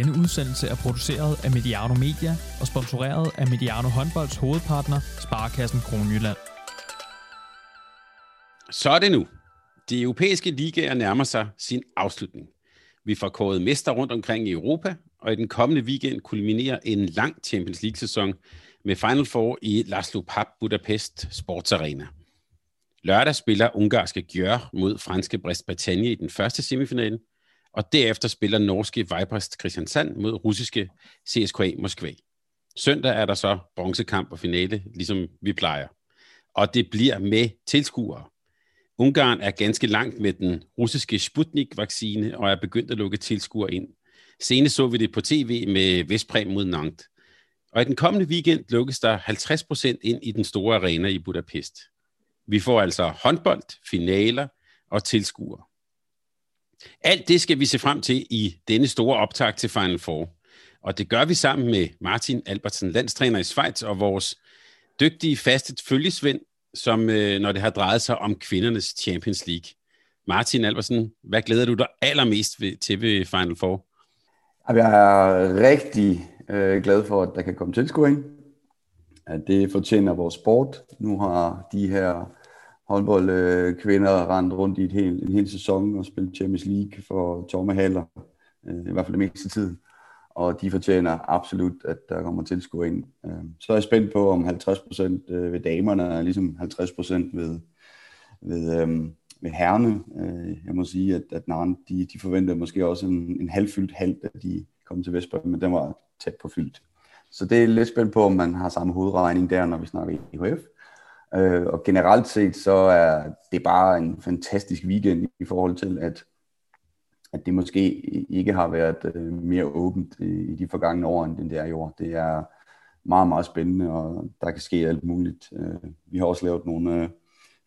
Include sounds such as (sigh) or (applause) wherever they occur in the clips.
Denne udsendelse er produceret af Mediano Media og sponsoreret af Mediano Håndbolds hovedpartner, Sparkassen Kronjylland. Så er det nu. De europæiske ligaer nærmer sig sin afslutning. Vi får kåret mester rundt omkring i Europa, og i den kommende weekend kulminerer en lang Champions League-sæson med Final Four i Laszlo Pap Budapest Sports Arena. Lørdag spiller ungarske Gjør mod franske Brest-Bretagne i den første semifinale, og derefter spiller norske Vipers Kristiansand mod russiske CSKA Moskva. Søndag er der så bronzekamp og finale, ligesom vi plejer. Og det bliver med tilskuere. Ungarn er ganske langt med den russiske Sputnik-vaccine og er begyndt at lukke tilskuere ind. Senest så vi det på tv med Vestpræm mod Nantes. Og i den kommende weekend lukkes der 50% ind i den store arena i Budapest. Vi får altså håndbold, finaler og tilskuere. Alt det skal vi se frem til i denne store optag til Final Four. Og det gør vi sammen med Martin Albertsen, landstræner i Schweiz, og vores dygtige faste følgesvend, som øh, når det har drejet sig om kvindernes Champions League. Martin Albertsen, hvad glæder du dig allermest ved, til ved Final Four? Jeg er rigtig øh, glad for, at der kan komme tilskuing. At det fortjener vores sport. Nu har de her håndboldkvinder rendt rundt i et helt, en hel sæson og spillet Champions League for tomme haller, øh, i hvert fald det meste tid. Og de fortjener absolut, at der kommer tilskuing. Øh, så er jeg spændt på, om 50% øh, ved damerne er ligesom 50% ved, ved, øh, ved herrene. Øh, jeg må sige, at, at Narn, de, de forventer måske også en, en halvfyldt halv, da de kom til Vestbrøm, men den var tæt på fyldt. Så det er lidt spændt på, om man har samme hovedregning der, når vi snakker IHF. Øh, og generelt set, så er det bare en fantastisk weekend i forhold til, at, at det måske ikke har været øh, mere åbent i, i de forgangne år, end det er i år. Det er meget, meget spændende, og der kan ske alt muligt. Øh, vi har også lavet nogle, øh,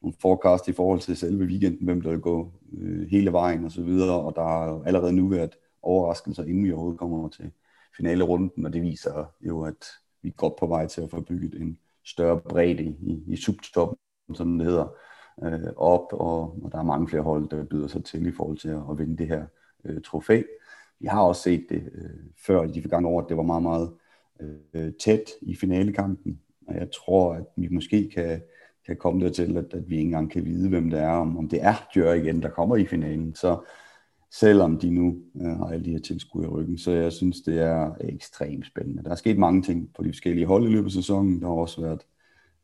nogle forecast i forhold til selve weekenden, hvem der vil gå øh, hele vejen og så videre, og der har allerede nu været overraskelser, inden vi overhovedet kommer til finale runden, og det viser jo, at vi er godt på vej til at få bygget en større bredde i, i subtoppen, som det hedder, øh, op, og, og der er mange flere hold, der byder sig til i forhold til at, at vinde det her øh, trofæ. Vi har også set det øh, før i de forgangne år, at det var meget, meget øh, tæt i finalekampen, og jeg tror, at vi måske kan, kan komme dertil, at, at vi ikke engang kan vide, hvem det er, om, om det er Djør igen, der kommer i finalen. Så selvom de nu øh, har alle de her tilskuere i ryggen. Så jeg synes, det er ekstremt spændende. Der er sket mange ting på de forskellige hold i løbet af sæsonen. Der har også været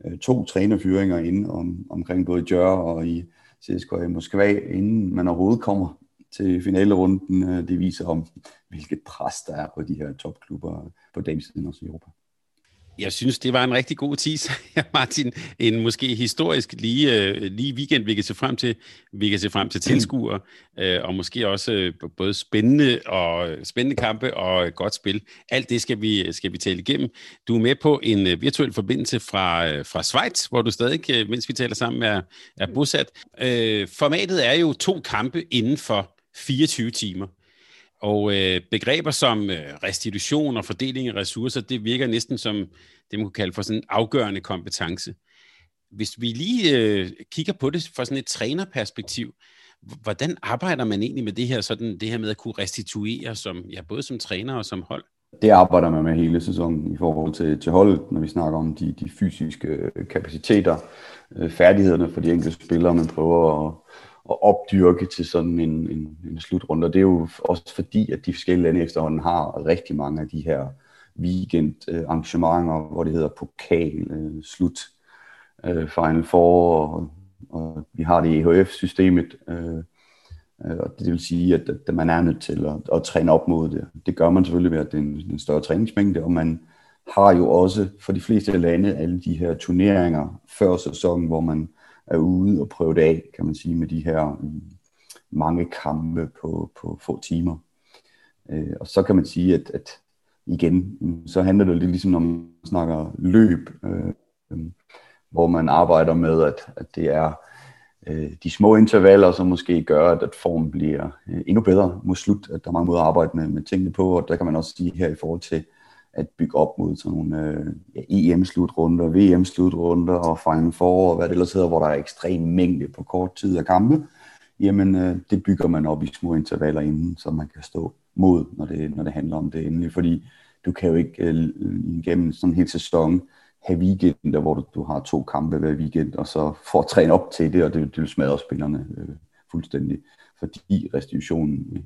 øh, to trænerfyringer inde om, omkring både Djør og i CSKA Moskva, inden man overhovedet kommer til finalerunden. Øh, det viser om, hvilket pres der er på de her topklubber på damesiden også i Europa. Jeg synes, det var en rigtig god teaser, (laughs) Martin. En måske historisk lige, øh, lige weekend, vi kan se frem til. Vi kan se frem til tilskuere, øh, og måske også øh, både spændende og spændende kampe og godt spil. Alt det skal vi, skal vi tale igennem. Du er med på en virtuel forbindelse fra, fra Schweiz, hvor du stadig, mens vi taler sammen, er, er bosat. Formatet er jo to kampe inden for 24 timer. Og øh, begreber som øh, restitution og fordeling af ressourcer, det virker næsten som det, man kunne kalde for sådan en afgørende kompetence. Hvis vi lige øh, kigger på det fra sådan et trænerperspektiv, hvordan arbejder man egentlig med det her, sådan, det her med at kunne restituere, som, ja, både som træner og som hold? Det arbejder man med hele sæsonen i forhold til, til holdet, når vi snakker om de, de fysiske øh, kapaciteter, øh, færdighederne for de enkelte spillere, man prøver at at opdyrke til sådan en, en, en slutrunde. Og det er jo også fordi, at de forskellige lande efterhånden har rigtig mange af de her weekend arrangementer, hvor det hedder pokal, øh, slut, øh, Final Four, og, og vi har det i EHF-systemet, øh, øh, og det vil sige, at, at man er nødt til at, at træne op mod det. Det gør man selvfølgelig ved, at det er en, en større træningsmængde, og man har jo også for de fleste lande alle de her turneringer før sæsonen, hvor man er ude og prøve det af, kan man sige, med de her øh, mange kampe på, på få timer. Øh, og så kan man sige, at, at igen, så handler det lidt ligesom, når man snakker løb, øh, øh, hvor man arbejder med, at, at det er øh, de små intervaller, som måske gør, at, at formen bliver øh, endnu bedre mod slut, at der er mange måder at arbejde med, med tingene på, og der kan man også sige her i forhold til at bygge op mod sådan nogle øh, ja, EM-slutrunder, VM-slutrunder og Final Four og hvad det ellers hedder, hvor der er ekstrem mængde på kort tid af kampe, jamen øh, det bygger man op i små intervaller inden, så man kan stå mod, når det, når det handler om det endelig, fordi du kan jo ikke øh, igennem sådan en hel sæson have weekender, hvor du, du har to kampe hver weekend, og så får træne op til det, og det, det smadrer spillerne øh, fuldstændig, fordi restitutionen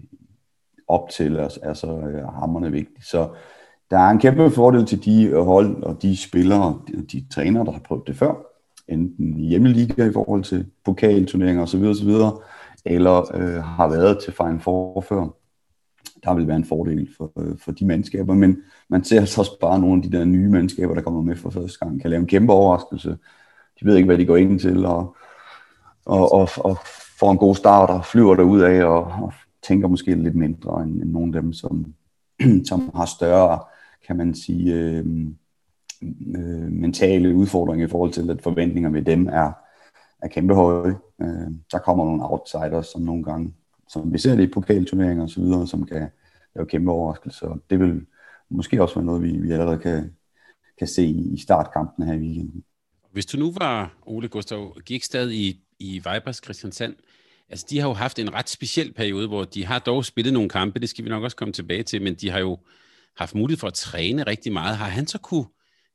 op til er, er så øh, hammerne vigtig. Så der er en kæmpe fordel til de øh, hold og de spillere, de, de trænere, der har prøvet det før, enten i hjemmeliga i forhold til pokalturneringer osv., osv., eller øh, har været til Final Four før. Der vil være en fordel for, øh, for de mandskaber, men man ser altså også bare nogle af de der nye mandskaber, der kommer med for første gang, kan lave en kæmpe overraskelse. De ved ikke, hvad de går ind til, og, og, og, og får en god start og flyver derud af og, og tænker måske lidt mindre end, end nogle af dem, som, (clears throat) som har større, kan man sige, øh, øh, mentale udfordringer i forhold til, at forventninger med dem er, er kæmpe høje. Øh, der kommer nogle outsiders, som nogle gange, som vi ser det i pokalturneringer osv., som kan lave kæmpe overraskelser. Det vil måske også være noget, vi, vi allerede kan, kan se i startkampen her i weekenden. Hvis du nu var Ole Gustav Gikstad i, i Vipers Christiansand, altså de har jo haft en ret speciel periode, hvor de har dog spillet nogle kampe, det skal vi nok også komme tilbage til, men de har jo haft mulighed for at træne rigtig meget. Har han så kunne,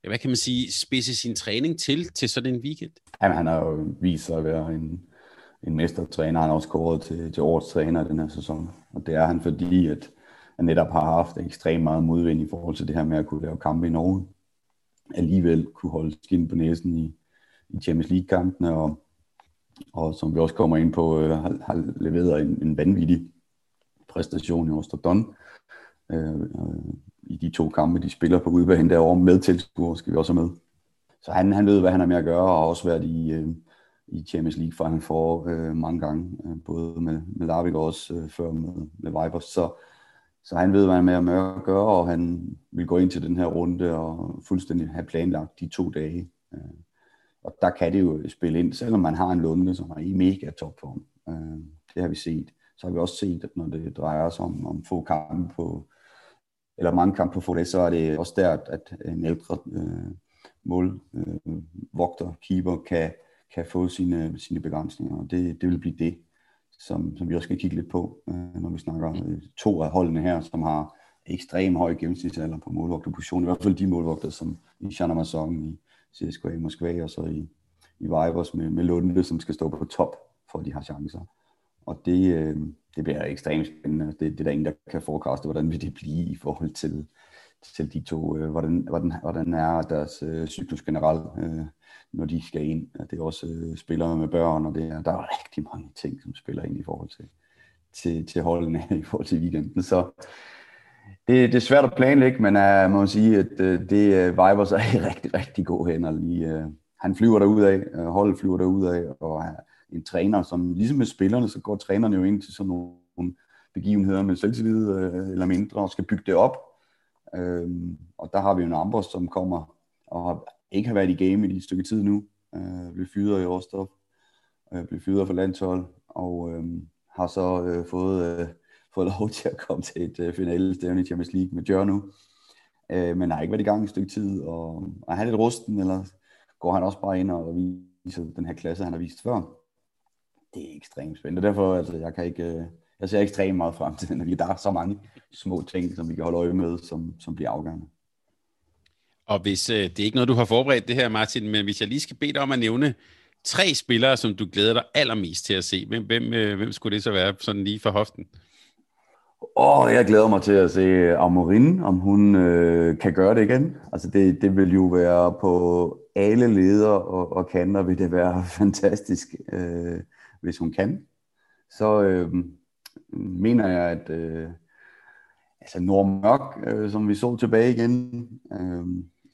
hvad kan man sige, spidse sin træning til, til sådan en weekend? Jamen, han har jo vist sig at være en, en mestertræner. Han har også kåret til, til årets træner den her sæson. Og det er han, fordi at han netop har haft ekstremt meget modvind i forhold til det her med at kunne lave kampe i Norge. Alligevel kunne holde skin på næsen i, i Champions League-kampene, og, og som vi også kommer ind på, øh, har, har leveret en, en vanvittig præstation i Osterdon. Øh, øh, i de to kampe, de spiller på udebane derovre med tilskuere, skal vi også have med. Så han, han ved, hvad han har med at gøre, og har også været i, øh, i Champions League Final Four øh, mange gange, øh, både med, med Larvik og også øh, før med, med Vipers. Så, så han ved, hvad han har med at gøre, og han vil gå ind til den her runde og fuldstændig have planlagt de to dage. Øh, og der kan det jo spille ind, selvom man har en lunde, som er i mega topform. Øh, det har vi set. Så har vi også set, at når det drejer sig om, om få kampe på, eller mange kampe på få dage, så er det også der, at en ældre øh, målvogter, øh, vogter, keeper, kan, kan få sine, sine begrænsninger, og det, det vil blive det, som, som vi også skal kigge lidt på, øh, når vi snakker øh, to af holdene her, som har ekstrem høj gennemsnitsalder på målvogterposition, i hvert fald de målvogter, som i Shana i CSKA i Moskva, og så i, i Vipers med, med Lunde, som skal stå på top, for at de har chancer. Og det, øh, det bliver ekstremt spændende. Det, det er der ingen, der kan forekaste, hvordan vil det blive i forhold til, til de to. Øh, hvordan, hvordan, hvordan er deres øh, cyklus generelt, øh, når de skal ind. Det er også øh, spillere med børn, og det er, der er rigtig mange ting, som spiller ind i forhold til, til, til holdene (laughs) i forhold til weekenden. Så det, det er svært at planlægge, men uh, man må sige, at uh, det uh, Vibers er i rigtig, rigtig god hænder lige. Uh, han flyver derud af, uh, holdet flyver derud af, og uh, en træner, som ligesom med spillerne, så går trænerne jo ind til sådan nogle begivenheder med selvtillid øh, eller mindre, og skal bygge det op. Uh, og der har vi jo en Ambros, som kommer og ikke har været i game i et stykke tid nu, øh, blev fyret i Rostov, øh, blev fyret for landshold, og øh, har så øh, fået... øh, (laughs) fået lov til at komme til et øh, finale stævne i Champions League med Jørgen nu. øh, men har ikke været i gang et stykke tid, og er han lidt rusten, eller går han også bare ind og viser den her klasse, han har vist før? Det er ekstremt spændende. Derfor, altså, jeg kan ikke, uh, jeg ser ekstremt meget frem til (laughs) den, der er så mange små ting, som vi kan holde øje med, som, som bliver afgørende. Og hvis, uh, det er ikke noget, du har forberedt det her, Martin, men hvis jeg lige skal bede dig om at nævne tre spillere, som du glæder dig allermest til at se, hvem, hvem, hvem skulle det så være, sådan lige for hoften? Åh, oh, jeg glæder mig til at se Amorin, om hun øh, kan gøre det igen. Altså det, det vil jo være på alle leder og, og kanter, vil det være (laughs) fantastisk, øh, hvis hun kan. Så øh, mener jeg, at øh, altså Nordmørk, øh, som vi så tilbage igen, øh,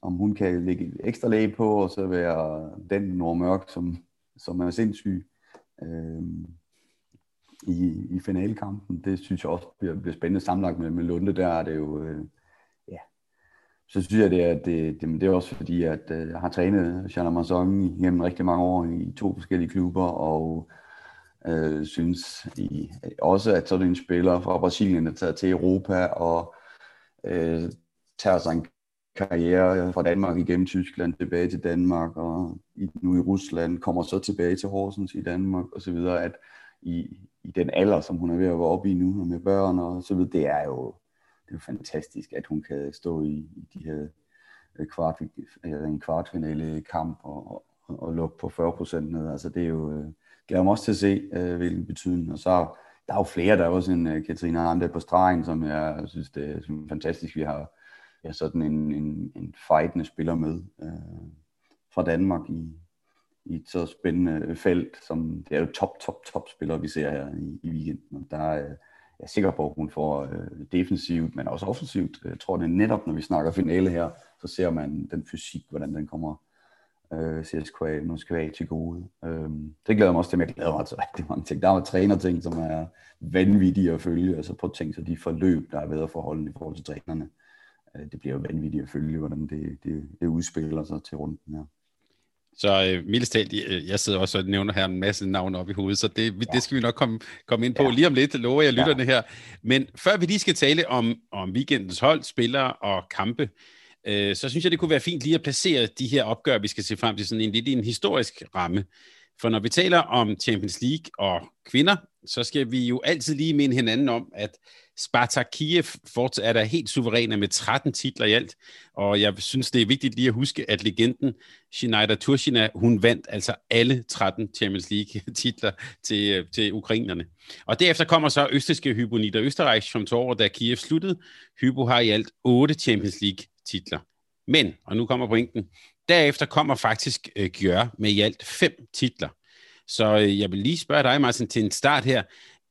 om hun kan lægge ekstra lag på, og så være den Nordmørk, som, som er sindssyg. Øh, i, i finalekampen. Det synes jeg også bliver, bliver spændende sammenlagt med, med Lunde. Der er det jo, øh, ja. Så synes jeg, det er, det, det, det er også fordi, at øh, jeg har trænet Jean Amazon gennem rigtig mange år i to forskellige klubber, og øh, synes i, øh, også, at sådan en spiller fra Brasilien er taget til Europa og øh, tager sig en karriere fra Danmark igennem Tyskland tilbage til Danmark og nu i Rusland, kommer så tilbage til Horsens i Danmark og så videre, at i, i den alder, som hun er ved at være oppe i nu, og med børn og så videre, det er jo, det er jo fantastisk, at hun kan stå i, i de her øh, kvart, øh, en kvartfinale kamp og, og, og lukke på 40 procent ned. Altså det er jo, glæder mig også til at se, øh, hvilken betydning. Og så der er jo flere, der er også en øh, Katrine Arndt på stregen, som jeg synes, det er fantastisk. Vi har ja, sådan en, en, en fightende spiller med øh, fra Danmark i, i et så spændende øh, felt, som det er jo top, top, top spillere, vi ser her i, i weekenden. Og der er jeg er sikker på, at hun får øh, defensivt, men også offensivt. Øh, jeg tror, det er netop, når vi snakker finale her, så ser man den fysik, hvordan den kommer øh, CSKA Moskva til gode. Øh, det glæder mig også til, jeg glæder mig til rigtig mange ting. Der er trænerting, som er vanvittige at følge, altså på ting, så de forløb, der er ved at forholde i forhold til trænerne. Øh, det bliver jo vanvittigt at følge, hvordan det, det, det udspiller sig til runden her. Så øh, mildest talt, jeg sidder også og nævner her en masse navne op i hovedet, så det, ja. det skal vi nok komme, komme ind på ja. lige om lidt, lover jeg lytterne ja. her. Men før vi lige skal tale om, om weekendens hold, spillere og kampe, øh, Øh, så synes jeg, det kunne være fint lige at placere de her opgør, vi skal se frem til sådan en lidt i en historisk ramme. For når vi taler om Champions League og kvinder, så skal vi jo altid lige minde hinanden om, at Spartak Kiev fortsat er der helt suveræne med 13 titler i alt, og jeg synes, det er vigtigt lige at huske, at legenden Schneider Turchina, hun vandt altså alle 13 Champions League-titler (laughs) til, øh, til ukrainerne. Og derefter kommer så østriske Hypo Niederösterreich som tog da Kiev sluttede. Hypo har i alt 8 Champions League titler. Men, og nu kommer pointen, derefter kommer faktisk øh, Gjør med i alt fem titler. Så øh, jeg vil lige spørge dig, Martin, til en start her.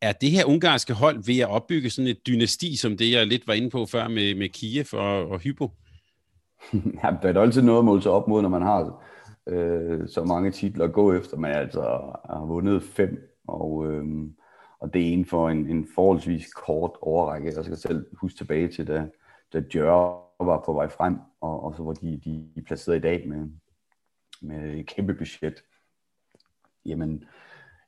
Er det her ungarske hold ved at opbygge sådan et dynasti, som det jeg lidt var inde på før med, med Kiev og, og Hypo? (laughs) Ja, der er altid noget at måle sig op mod, når man har øh, så mange titler at gå efter. Man altså har vundet fem, og, øh, og det er inden for en, en forholdsvis kort overrække. Jeg skal selv huske tilbage til, da, da Djør var på vej frem, og, og så var de, de, de placeret i dag med, med et kæmpe budget. Jamen,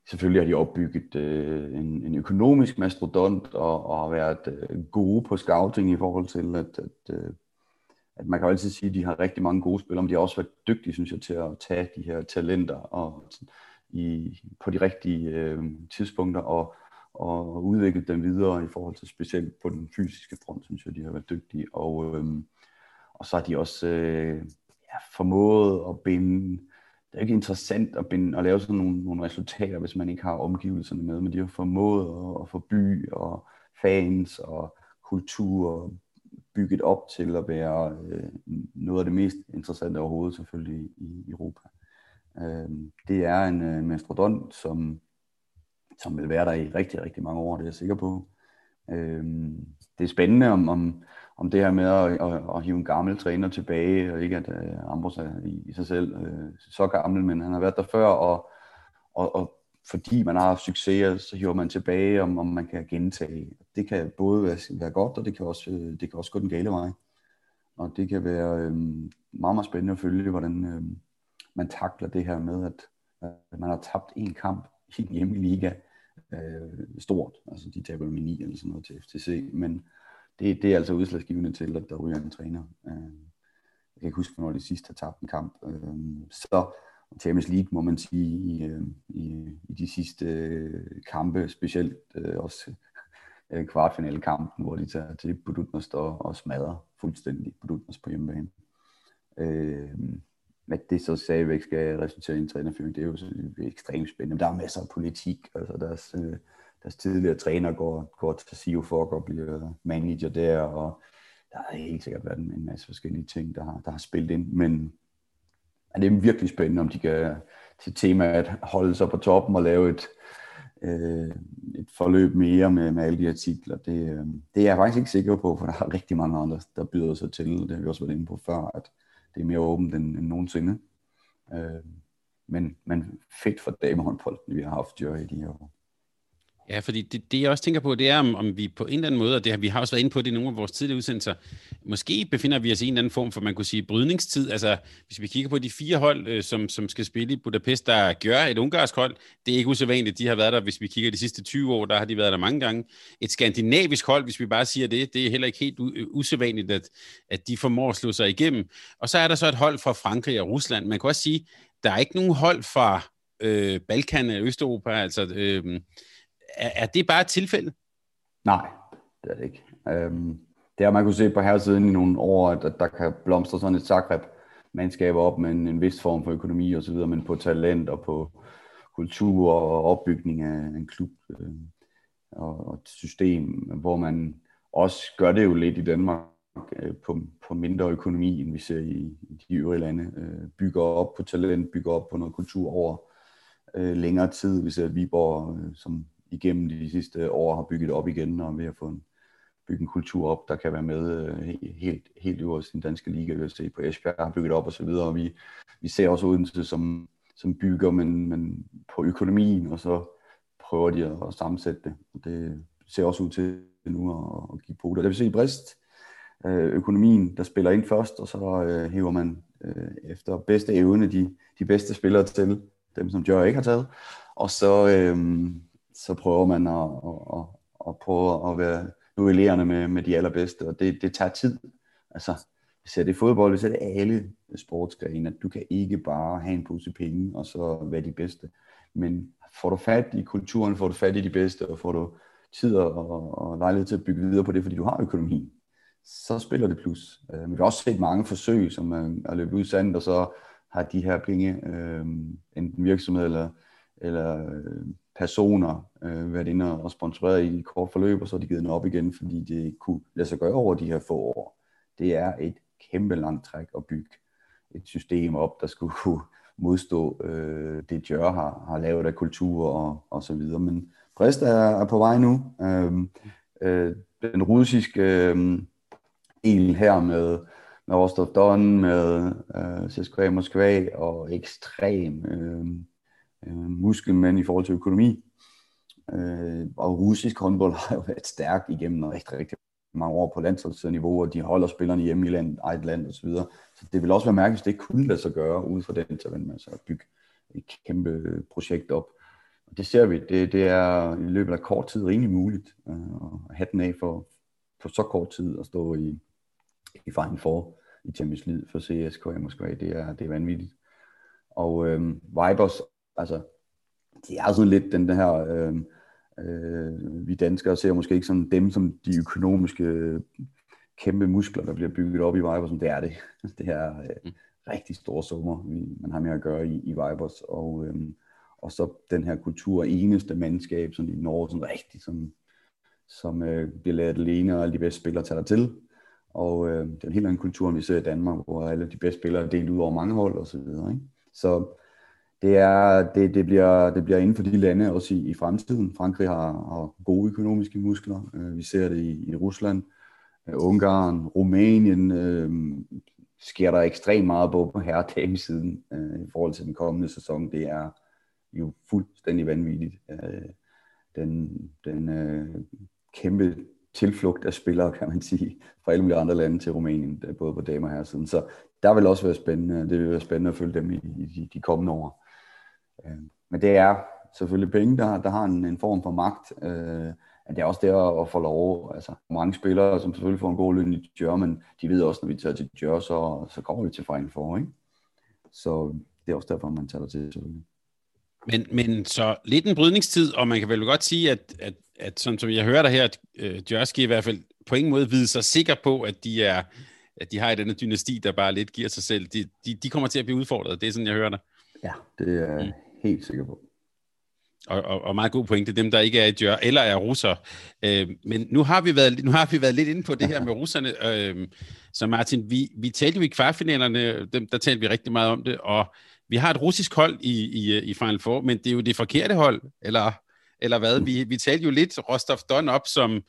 selvfølgelig har de opbygget øh, en, en økonomisk mastodont og, og har været øh, gode på scouting i forhold til, at, at, øh, at man kan jo altid sige, at de har rigtig mange gode spillere, men de har også været dygtige, synes jeg, til at tage de her talenter og i, på de rigtige øh, tidspunkter og, og udviklet dem videre i forhold til specielt på den fysiske front, synes jeg, de har været dygtige. Og, øhm, og så har de også øh, ja, formået at binde det er ikke interessant at, binde, at lave sådan nogle, nogle resultater, hvis man ikke har omgivelserne med, men de har formået at, at få by og fans og kultur bygget op til at være øh, noget af det mest interessante overhovedet selvfølgelig i Europa. Øh, det er en øh, mastodont, som, som vil være der i rigtig, rigtig mange år, det er jeg sikker på. Øh, det er spændende, om, om, om det her med at, at, at hive en gammel træner tilbage, og ikke at uh, Ambros er i, i sig selv uh, så gammel, men han har været der før, og, og, og fordi man har haft succes, så hiver man tilbage, om, om man kan gentage. Det kan både være, være godt, og det kan, også, øh, det kan også gå den gale vej. Og det kan være øh, meget, meget spændende at følge, hvordan øh, man takler det her med, at, at man har tabt en kamp i liga øh, stort. Altså de taber med 9 eller sådan noget til FTC, men det, det er altså udslagsgivende til, at der ryger en træner. Øh, jeg kan ikke huske, hvornår de sidst har tabt en kamp. Øh, så Champions League, må man sige, i, øh, i, i de sidste øh, kampe, specielt øh, også kvartfinalekampen, hvor de tager til Budutnost og, og smadrer fuldstændig Budutnost på hjemmebane. Øh, at det så stadigvæk skal resultere i en trænerfyring, det er jo ekstremt spændende. Men Der er masser af politik, altså deres, øh, deres tidligere træner går, går til Sio for og bliver manager der, og der har helt sikkert været en masse forskellige ting, der har, der har spillet ind, men er det er virkelig spændende, om de kan til tema at holde sig på toppen og lave et, øh, et forløb mere med, med alle de her titler. Det, øh, det er jeg faktisk ikke sikker på, for der er rigtig mange andre, der byder sig til. Det har vi også været inde på før, at det er mere åbent end, end nogensinde. Øh, men, men fedt for damehåndbolden, vi har haft jo i de her år. Ja, fordi det, det jeg også tænker på, det er, om, om vi på en eller anden måde, og det har vi har også været inde på det i nogle af vores tidligere udsendelser, måske befinder vi os i en eller anden form for, man kunne sige, brydningstid. Altså, hvis vi kigger på de fire hold, øh, som, som skal spille i Budapest, der gør et ungarsk hold, det er ikke usædvanligt. De har været der, hvis vi kigger de sidste 20 år, der har de været der mange gange. Et skandinavisk hold, hvis vi bare siger det, det er heller ikke helt øh, usædvanligt, at, at de formår at slå sig igennem. Og så er der så et hold fra Frankrig og Rusland. Man kan også sige, der er ikke nogen hold fra øh, Balkan eller Østeuropa. Altså, øh, er, er det bare et tilfælde? Nej, det er det ikke. Øhm, det har man kunne se på her siden i nogle år, at, at der kan blomstre sådan et Zagreb mandskaber op med en, en vis form for økonomi og så videre, men på talent og på kultur og opbygning af en klub øh, og, og et system, hvor man også gør det jo lidt i Danmark øh, på, på mindre økonomi, end vi ser i, i de øvrige lande. Øh, bygger op på talent, bygger op på noget kultur over øh, længere tid. Vi ser Viborg, øh, som igennem de sidste år har bygget op igen, og vi har fået bygget en kultur op, der kan være med øh, helt, helt øverst i den danske liga. Vi har set på Esbjerg har bygget op og så videre, og vi, vi ser også Odense som, som bygger, men, men på økonomien, og så prøver de at, at sammensætte det. Og det ser også ud til nu at, at give på det. Det vil sige Brist, øh, økonomien, der spiller ind først, og så øh, hæver man øh, efter bedste evne de, de bedste spillere til, dem som Jørg ikke har taget, og så, øh, så prøver man at, at, at, at prøve at være duellerende med, med de allerbedste, og det, det tager tid. Altså, vi ser det i fodbold, vi ser det alle sportsgrene, at du kan ikke bare have en pose penge, og så være de bedste. Men får du fat i kulturen, får du fat i de bedste, og får du tid og, og lejlighed til at bygge videre på det, fordi du har økonomi, så spiller det plus. Øh, men vi har også set mange forsøg, som øh, er løbet ud i sandet, og så har de her penge, øh, enten virksomhed eller, eller øh, personer øh, været inde og sponsoreret i et kort forløb, og så har de givet den op igen, fordi det kunne lade sig gøre over de her få år. Det er et kæmpe langt træk at bygge et system op, der skulle (laughs) kunne modstå øh, det, Jør har, har lavet af kultur og, og så videre. Men Brest er, er på vej nu. Øh, øh, den russiske øh, el her med, med Rostov Don, med øh, CSKA Moskva og ekstrem øh, øh, muskelmænd i forhold til økonomi. Øh, og russisk håndbold (laughs) har jo været stærk igennem rigtig, rigtig mange år på landsholdsniveau, og de holder spillerne hjemme i land, eget land osv. Så, så det vil også være mærkeligt, hvis det ikke kunne lade sig gøre ud fra den til altså at bygge et kæmpe projekt op. Og det ser vi, det, det er i løbet af kort tid rimelig muligt øh, at have den af for, på så kort tid at stå i, i Final Four i Champions League for CSKA Moskva. Det er, det er vanvittigt. Og øh, Vibers, altså, det er sådan lidt den der, øh, øh, vi danskere ser måske ikke sådan dem som de økonomiske kæmpe muskler, der bliver bygget op i Vibers, som det er det. (laughs) Det er øh, mm. rigtig store summer, man har med at gøre i, i Vibers. Og, øh, og så den her kultur, eneste mandskab, sådan i Norge, sådan rigtig, som, som øh, bliver lavet alene, og alle de bedste spillere tager der til. Og øh, det er en helt anden kultur, end vi ser i Danmark, hvor alle de bedste spillere er delt ud over mange hold og så videre. Ikke? Så det, er, det, det, bliver, det bliver inden for de lande også i, i fremtiden. Frankrig har, har gode økonomiske muskler. Øh, vi ser det i, i Rusland, øh, Ungarn, Rumænien. Øh, sker der ekstremt meget på, på herre siden øh, i forhold til den kommende sæson. Det er jo fuldstændig vanvittigt. Øh, den den øh, kæmpe tilflugt af spillere, kan man sige, fra alle mulige andre lande til Rumænien, øh, både på damer og herresiden. Så der vil også være spændende, det vil være spændende at følge dem i, i de, de kommende år. Øh, men det er selvfølgelig penge, der, der har en, en form for magt. Øh, at det er også der at få lov. Altså, mange spillere, som selvfølgelig får en god løn i Djør, men de ved også, når vi tager til Djør, så, så kommer vi til Final Four, ikke? Så det er også derfor, man tager til selvfølgelig. Men, men så lidt en brydningstid, og man kan vel godt sige, at, at, at sådan som jeg hører dig her, at øh, Jørski i hvert fald på ingen måde vide sig sikker på, at de er at de har i denne dynasti, der bare lidt giver sig selv. De, de, de kommer til at blive udfordret. Det er sådan, jeg hører dig. Ja, det er mm helt sikker på. Og, og, og meget god pointe, dem der ikke er i eller er russer. Øh, men nu har, vi været, nu har vi været lidt inde på det her med russerne. Øh, så Martin, vi, vi talte jo i kvartfinalerne, dem, der talte vi rigtig meget om det, og vi har et russisk hold i, i, i Final Four, men det er jo det forkerte hold, eller, eller hvad? Vi, vi talte jo lidt Rostov Don op som,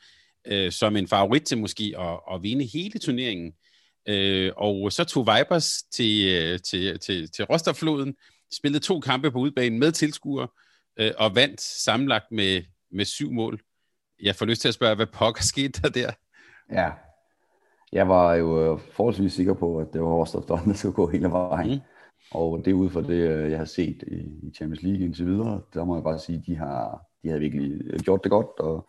øh, som en favorit til måske at, at vinde hele turneringen. Øh, og så tog Vipers til, øh, til, til, til Rostov-floden, spillede to kampe på udbanen med tilskuere, øh, og vandt sammenlagt med, med syv mål. Jeg får lyst til at spørge, hvad pokker skete der der? Ja, jeg var jo øh, forholdsvis sikker på, at det var Rostov der skulle gå hele vejen. Mm. Og det ud fra det, øh, jeg har set i Champions League indtil videre, der må jeg bare sige, at de har, de har virkelig gjort det godt, og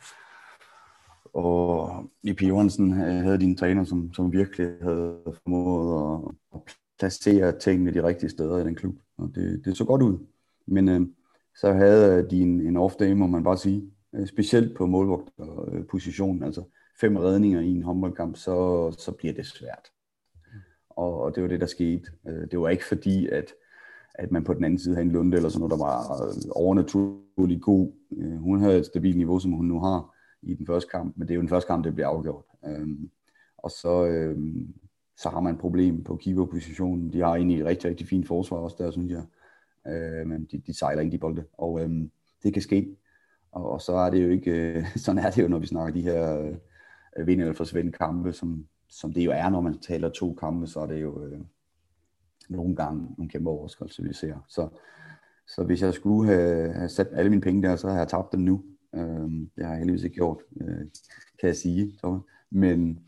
og i P. Johansen havde din træner, som, som virkelig havde formået at, at placere tingene de rigtige steder i den klub. Og det, det så godt ud. Men øh, så havde øh, de en, en off-day, må man bare sige. Øh, specielt på målvogterpositionen, øh, altså fem redninger i en håndboldkamp, så, så bliver det svært. Og, og det var det, der skete. Øh, det var ikke fordi, at, at man på den anden side havde en Lunde eller sådan noget, der var øh, overnaturligt god. Øh, hun havde et stabilt niveau, som hun nu har i den første kamp, men det er jo den første kamp, det bliver afgjort. Øhm, og så, øh, så har man et problem på keeper-positionen. De har egentlig et rigtig, rigtig fint forsvar også der, synes jeg. Øh, men de, de sejler ikke de bolde, og øh, det kan ske. Og, og så er det jo ikke, øh, (laughs) sådan er det jo, når vi snakker de her øh, vind eller forsvinde kampe, som, som det jo er, når man taler to kampe, så er det jo øh, nogle gange nogle kæmpe overraskelser, vi ser. Så, så hvis jeg skulle have, have sat alle mine penge der, så har jeg tabt dem nu. Øh, det har jeg heldigvis ikke gjort, øh, kan jeg sige. Men,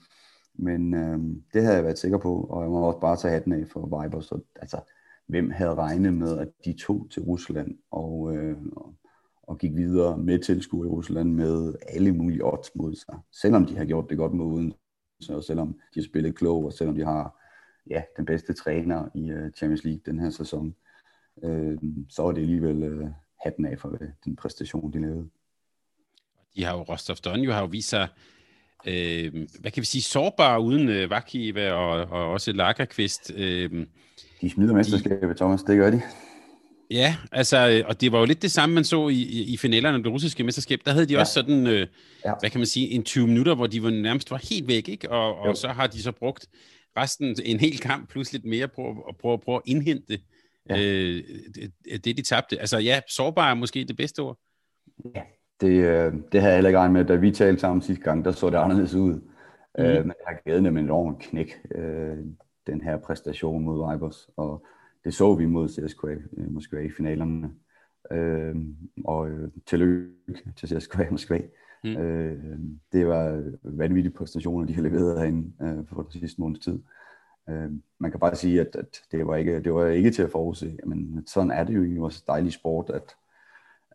men øh, det havde jeg været sikker på, og jeg må også bare tage hatten af for Viber. Så, altså, hvem havde regnet med, at de tog til Rusland og, øh, og gik videre med tilskuer i Rusland med alle mulige odds mod sig. Selvom de har gjort det godt mod uden, og selvom de har spillet klog, og selvom de har ja, den bedste træner i øh, Champions League den her sæson, øh, så er det alligevel øh, hatten af for øh, den præstation, de lavede. De har jo, Rostov Don jo har jo vist sig, øh, hvad kan vi sige, sårbare uden øh, Vakiva og, og også Lagerqvist. Øh, de smider mesterskabet, Thomas, det gør de. Ja, altså, og det var jo lidt det samme, man så i, i finalerne af det russiske mesterskab. Der havde de ja. også sådan, øh, ja. hvad kan man sige, en 20 minutter, hvor de var nærmest var helt væk, ikke? Og, og så har de så brugt resten, en hel kamp, plus lidt mere på at prøve, prøve at indhente ja. øh, det, det, de tabte. Altså ja, sårbar er måske det bedste ord. Ja, det, øh, det havde jeg heller ikke regnet med, da vi talte sammen sidste gang, der så det anderledes ud. Mm. Øh, men jeg har givet dem en enorm knæk, øh, den her præstation mod Vibers, og det så vi mod CSKA øh, Moskva i finalerne. Øh, og øh, tillykke til CSKA Moskva. Mm. Øh, det var vanvittige præstationer, de har leveret herinde øh, for den sidste måneds tid. Øh, man kan bare sige, at, at det, var ikke, det var ikke til at forudse, men sådan er det jo i vores dejlige sport, at,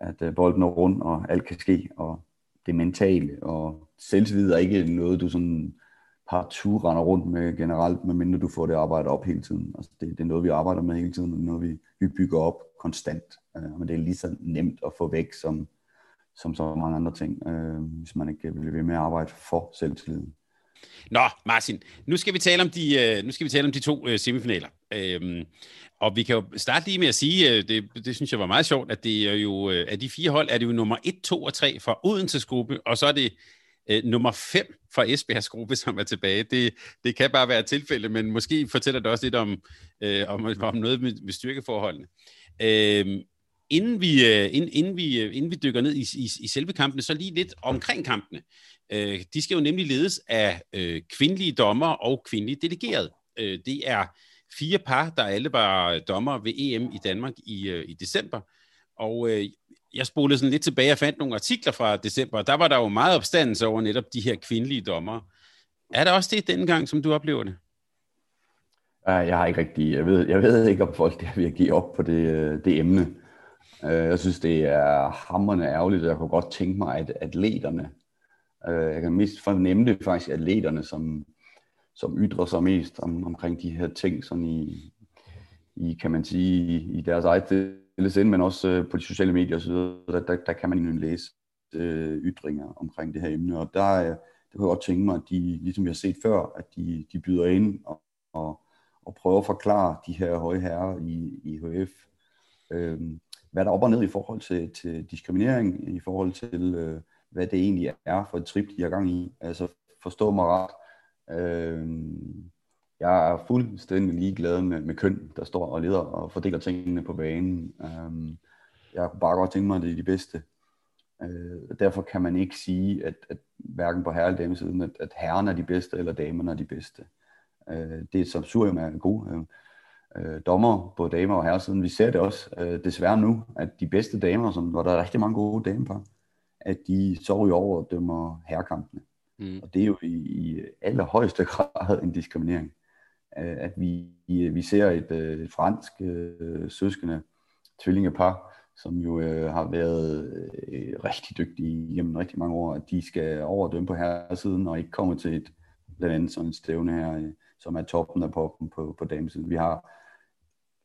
at øh, bolden er rundt, og alt kan ske, og det mentale, og selvtillid er ikke noget, du sådan partout render rundt med generelt, medmindre du får det arbejde op hele tiden. Altså det, det er noget, vi arbejder med hele tiden, og det er noget, vi, vi bygger op konstant. Uh, men det er lige så nemt at få væk, som, som så mange andre ting, uh, hvis man ikke vil ved med at arbejde for selvtilliden. Nå, Martin, nu skal vi tale om de, øh, nu skal vi tale om de to øh, semifinaler. Øhm, og vi kan jo starte lige med at sige, øh, det, det synes jeg var meget sjovt, at det er jo, af de fire hold, er det jo nummer 1, 2 og 3 fra Odenses gruppe, og så er det øh, nummer 5 fra Esbjergs gruppe, som er tilbage. Det, det kan bare være et tilfælde, men måske fortæller det også lidt om, øh, om, om noget med, med styrkeforholdene. Øh, inden vi, øh, inden, inden, vi, øh, inden vi dykker ned i, i, i selve kampene, så lige lidt omkring kampene. Øh, de skal jo nemlig ledes af øh, kvindelige dommer og kvindelige delegerede. Øh, det er fire par, der alle var dommer ved EM i Danmark i, øh, i december. Og øh, jeg spolede sådan lidt tilbage og fandt nogle artikler fra december, og der var der jo meget opstandelse over netop de her kvindelige dommer. Er der også det dengang, gang, som du oplever det? Jeg har ikke rigtig, jeg ved, jeg ved ikke, om folk der vil give op på det, det emne. Øh, jeg synes, det er hammerne ærgerligt, og jeg kunne godt tænke mig, at atleterne, Øh, jeg kan mest fornemme det faktisk, atleterne, som, som ytrer sig mest om, omkring de her ting, sådan i, i kan man sige, i deres eget stille ind, men også øh, på de sociale medier osv., der, der, der kan man jo læse øh, ytringer omkring det her emne, og der, øh, der det kunne jeg godt tænke mig, at de, ligesom vi har set før, at de, de byder ind og, og, og prøver at forklare de her høje herrer i, i HF, øh, hvad der er op og ned i forhold til, til diskriminering, i forhold til, øh, hvad det egentlig er for et trip, de har gang i. Altså forstå mig ret. Øh, jeg er fuldstændig ligeglad med, med køn, der står og leder og fordeler tingene på banen. Øh, jeg kunne bare godt tænke mig, at det er de bedste. Øh, derfor kan man ikke sige, at, at hverken på herre- eller damesiden, at, at herrerne er de bedste, eller damerne er de bedste. Øh, det er som sur er god. Uh, dommer på damer og herresiden, vi ser det også øh, desværre nu, at de bedste damer, som, hvor der er rigtig mange gode damepar, at de så ryger over og dømmer herrekampene. Mm. Og det er jo i, i allerhøjeste (laughs) grad en diskriminering. Øh, at vi, vi ser et, øh, et fransk øh, søskende tvillingepar, som jo øh, har været øh, rigtig dygtige gennem rigtig mange år, at de skal overdømme på her siden og ikke komme til et blandt andet sådan et stævne her, øh, som er toppen af poppen på, på damesiden. Vi har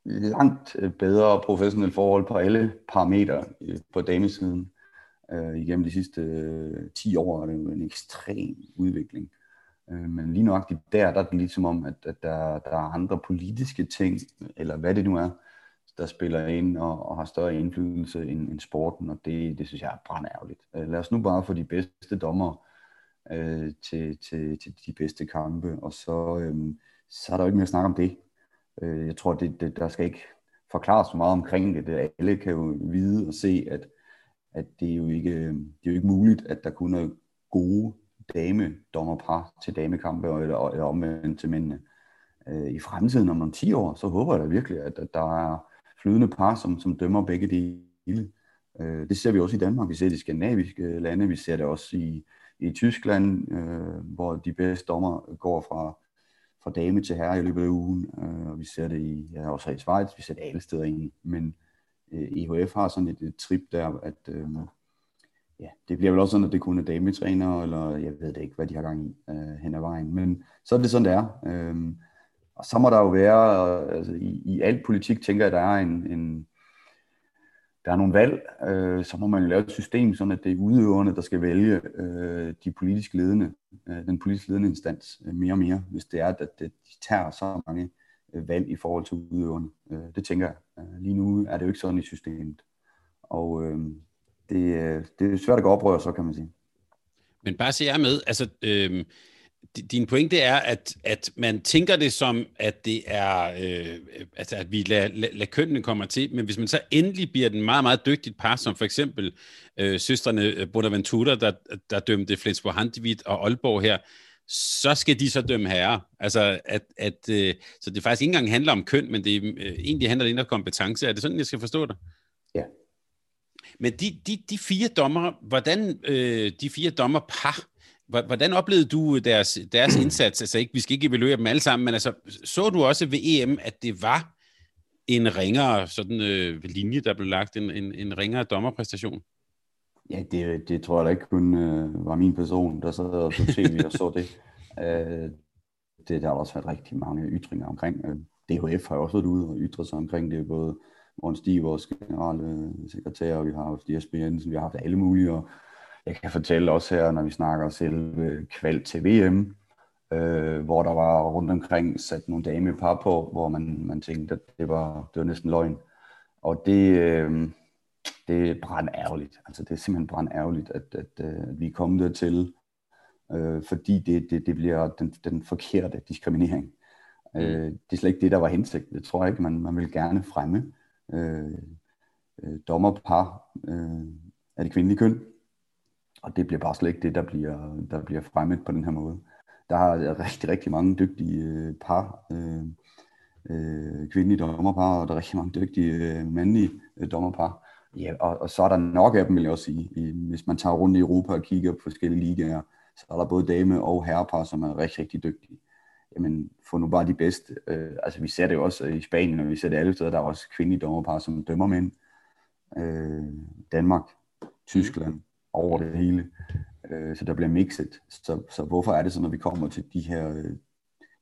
langt bedre professionelle forhold på alle parametre øh, på damesiden. Øh, igennem de sidste øh, 10 år er det jo en ekstrem udvikling. Øh, men lige nøjagtigt der, der er det ligesom om, at, at der, der er andre politiske ting, eller hvad det nu er, der spiller ind og, og har større indflydelse end, end sporten, og det, det synes jeg er brandærgerligt. Øh, lad os nu bare få de bedste dommer øh, til, til, til de bedste kampe, og så, øh, så er der jo ikke mere at snakke om det. Øh, jeg tror, det, det, der skal ikke forklares så meget omkring det. Alle kan jo vide og se, at, at det, er jo ikke, øh, det er jo ikke muligt, at der kun er gode dame dommerpar til damekampe, eller, eller omvendt til mændene. Øh, I fremtiden om 10 år, så håber jeg da virkelig, at, at der er flydende par, som, som dømmer begge dele. Øh, det ser vi også i Danmark, vi ser det i skandinaviske lande, vi ser det også i, i Tyskland, øh, hvor de bedste dommer går fra, fra dame til herre i løbet af ugen, øh, og vi ser det i, ja, også i Schweiz, vi ser det alle steder egentlig, men øh, IHF har sådan et, et trip der, at øh, ja, det bliver vel også sådan, at det kun er dametrænere, eller jeg ved det ikke, hvad de har gang i øh, hen ad vejen, men så er det sådan, det er. Øh, og så må der jo være, altså i, i al politik tænker jeg, at der er en, en der er nogle valg, øh, så må man jo lave et system, sådan at det er udøverne, der skal vælge øh, de politisk ledende, øh, den politisk ledende instans øh, mere og mere, hvis det er, at, at de tager så mange Øh, valg i forhold til udøverne. Øh, det tænker jeg. Øh, lige nu er det jo ikke sådan i systemet. Og øh, det, øh, det er svært at gå oprør, så kan man sige. Men bare se jer med, altså øh, din pointe er, at, at man tænker det som, at det er, øh, altså at vi lader, lad, lad kønnene komme til, men hvis man så endelig bliver den meget, meget dygtigt par, som for eksempel øh, søstrene Bonaventura, der, der dømte Flensborg Handivit og Aalborg her, så skal de så dømme herre. Altså, at, at, øh, så det faktisk ikke engang handler om køn, men det øh, egentlig handler det om kompetence. Er det sådan, jeg skal forstå det? Ja. Men de, de, de fire dommer, hvordan øh, de fire dommer par, Hvordan oplevede du deres, deres (clears throat) indsats? Altså ikke, vi skal ikke evaluere dem alle sammen, men altså, så du også ved EM, at det var en ringere sådan, øh, linje, der blev lagt, en, en, en ringere dommerpræstation? Ja, det, det tror jeg da ikke kun øh, var min person, der sad så tv og så det. (laughs) Øh, det. Der har også været rigtig mange ytringer omkring. Øh, DHF har jo også været ude og ytret sig omkring det, både Morten Stig, vores generelle sekretær, og vi har haft Jesper Jensen, vi har haft alle mulige, og jeg kan fortælle også her, når vi snakker selv kval til VM, øh, hvor der var rundt omkring sat nogle damepar på, hvor man, man tænkte, at det var, det var næsten løgn. Og det, øh, det er brand ærgerligt. Altså det er simpelthen brand ærgerligt, at, at, at vi er kommet dertil, øh, fordi det, det, det bliver den, den forkerte diskriminering. Mm. Øh, det er slet ikke det, der var hensigt. Det tror jeg ikke, man, man vil gerne fremme. Øh, øh, dommerpar øh, af det kvindelige køn, og det bliver bare slet ikke det, der bliver, der bliver fremmet på den her måde. Der er rigtig, rigtig mange dygtige øh, par, øh, øh, kvindelige dommerpar, og der er rigtig mange dygtige øh, mandlige øh, dommerpar. Ja, og, og så er der nok af dem, vil jeg også sige. Hvis man tager rundt i Europa og kigger på forskellige ligaer, så er der både dame- og herrepar, som er rigtig, rigtig dygtige. Jamen, få nu bare de bedste. Øh, altså, vi ser det jo også øh, i Spanien, og vi ser det alle steder. Der er også kvindelige dommerpar, som dømmer mænd. Øh, Danmark, Tyskland, over det hele. Øh, så der bliver mixet. Så, så hvorfor er det så, når vi kommer til de her øh,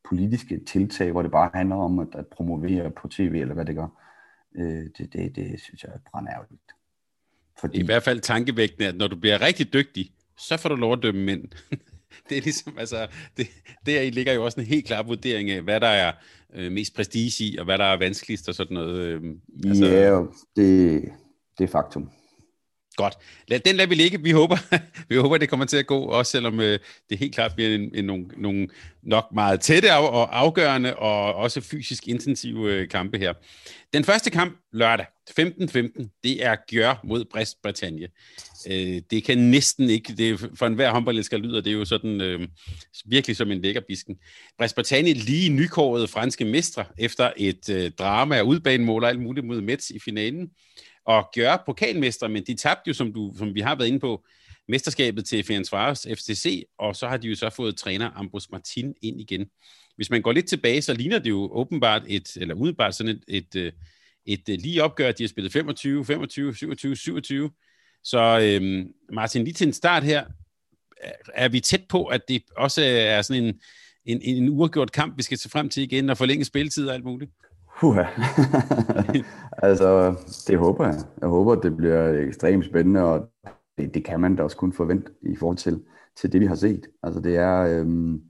politiske tiltag, hvor det bare handler om at, at promovere på tv, eller hvad det gør, øh, det, det, det synes jeg er brændærligt. Fordi... I hvert fald tankevægtende, at når du bliver rigtig dygtig, så får du lov at dømme mænd. (laughs) det er ligesom, altså, det, der ligger jo også en helt klar vurdering af, hvad der er øh, mest prestige i, og hvad der er vanskeligst og sådan noget. Øh, altså... Ja, det, det er faktum. Godt. Lad, den lader vi ligge. Vi håber, (laughs) vi håber, det kommer til at gå, også selvom øh, det helt klart bliver en, en, nogle, nogle nok meget tætte og afgørende og også fysisk intensive øh, kampe her. Den første kamp lørdag, 15-15, det er Gjør mod Brest Bretagne. Øh, det kan næsten ikke, det er, for enhver håndboldelsker lyder det er jo sådan øh, virkelig som en lækker bisken. Brest Bretagne lige nykårede franske mestre efter et øh, drama af udbanemål og alt muligt mod Mets i finalen og gøre pokalmestre, men de tabte jo, som, du, som vi har været inde på, mesterskabet til Ferencvaros FCC, og så har de jo så fået træner Ambros Martin ind igen. Hvis man går lidt tilbage, så ligner det jo åbenbart et, eller udenbart sådan et, et, øh, et, et lige opgør, de har spillet 25, 25, 27, 27. Så øhm, Martin, lige til en start her, er vi tæt på, at det også er sådan en, en, en uafgjort kamp, vi skal se frem til igen, og forlænge spilletid og alt muligt? Huha. (laughs) altså, det håber jeg. Jeg håber, det bliver ekstremt spændende, og det, det kan man da også kun forvente i forhold til, til det, vi har set. Altså, det er... Øhm,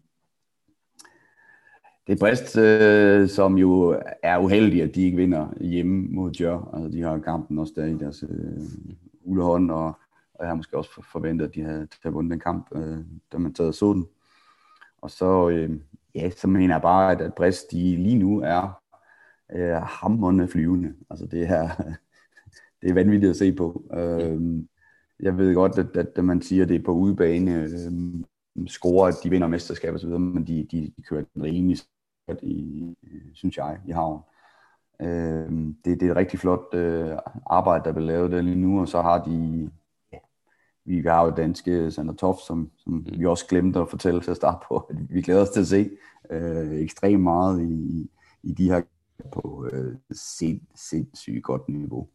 det er Brest, øh, som jo er uheldige, at de ikke vinder hjemme mod Djør. Altså, de har kampen også der i deres øh, ulehånd, og, og jeg har måske også forventet, at de havde, havde vundet den kamp, øh, da man taget så den. Og så, øh, ja, så mener jeg bare, at, at Brest de lige nu er øh, hammerne flyvende. Altså det er, (laughs) det er vanvittigt at se på. Øh, jeg ved godt, at, at, at man siger, at det er på udebane, øh, scorer, at de vinder mesterskab og så videre, men de, de, de kører den rimelig i, synes jeg, i havn. Øh, det, det er et rigtig flot øh, arbejde, der bliver lavet der lige nu, og så har de, vi har jo danske Sander Toft, som, som mm. vi også glemte at fortælle til at starte på, at vi glæder os til at se øh, ekstremt meget i, i de her på øh, sind, sindssygt godt niveau.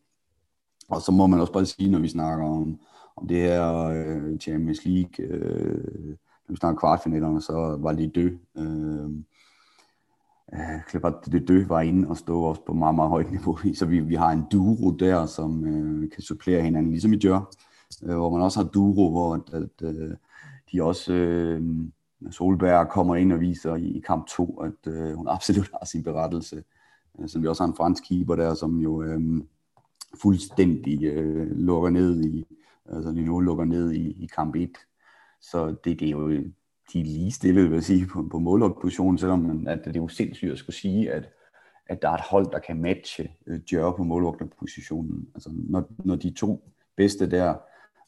Og så må man også bare sige, når vi snakker om, om det her øh, Champions League, øh, når vi snakker kvartfinalerne, så var det død. Øh, øh, det dø var inde og stå også på meget, meget højt niveau. (laughs) Så vi, vi har en duo der, som øh, kan supplere hinanden, ligesom i Djør, øh, hvor man også har duo, hvor at, at, øh, de også... Øh, Solberg kommer ind og viser i, i kamp 2, at øh, hun absolut har sin berettelse. Øh, vi også har en fransk keeper der, som jo øh, fuldstændig øh, lukker ned i, altså lige nu lukker ned i, i kamp 1. Så det, det er jo de er lige stille, vil jeg sige, på, på måloppositionen, selvom at det er jo sindssygt at skulle sige, at, at der er et hold, der kan matche øh, Djør på målvogterpositionen. Altså, når, når de to bedste der,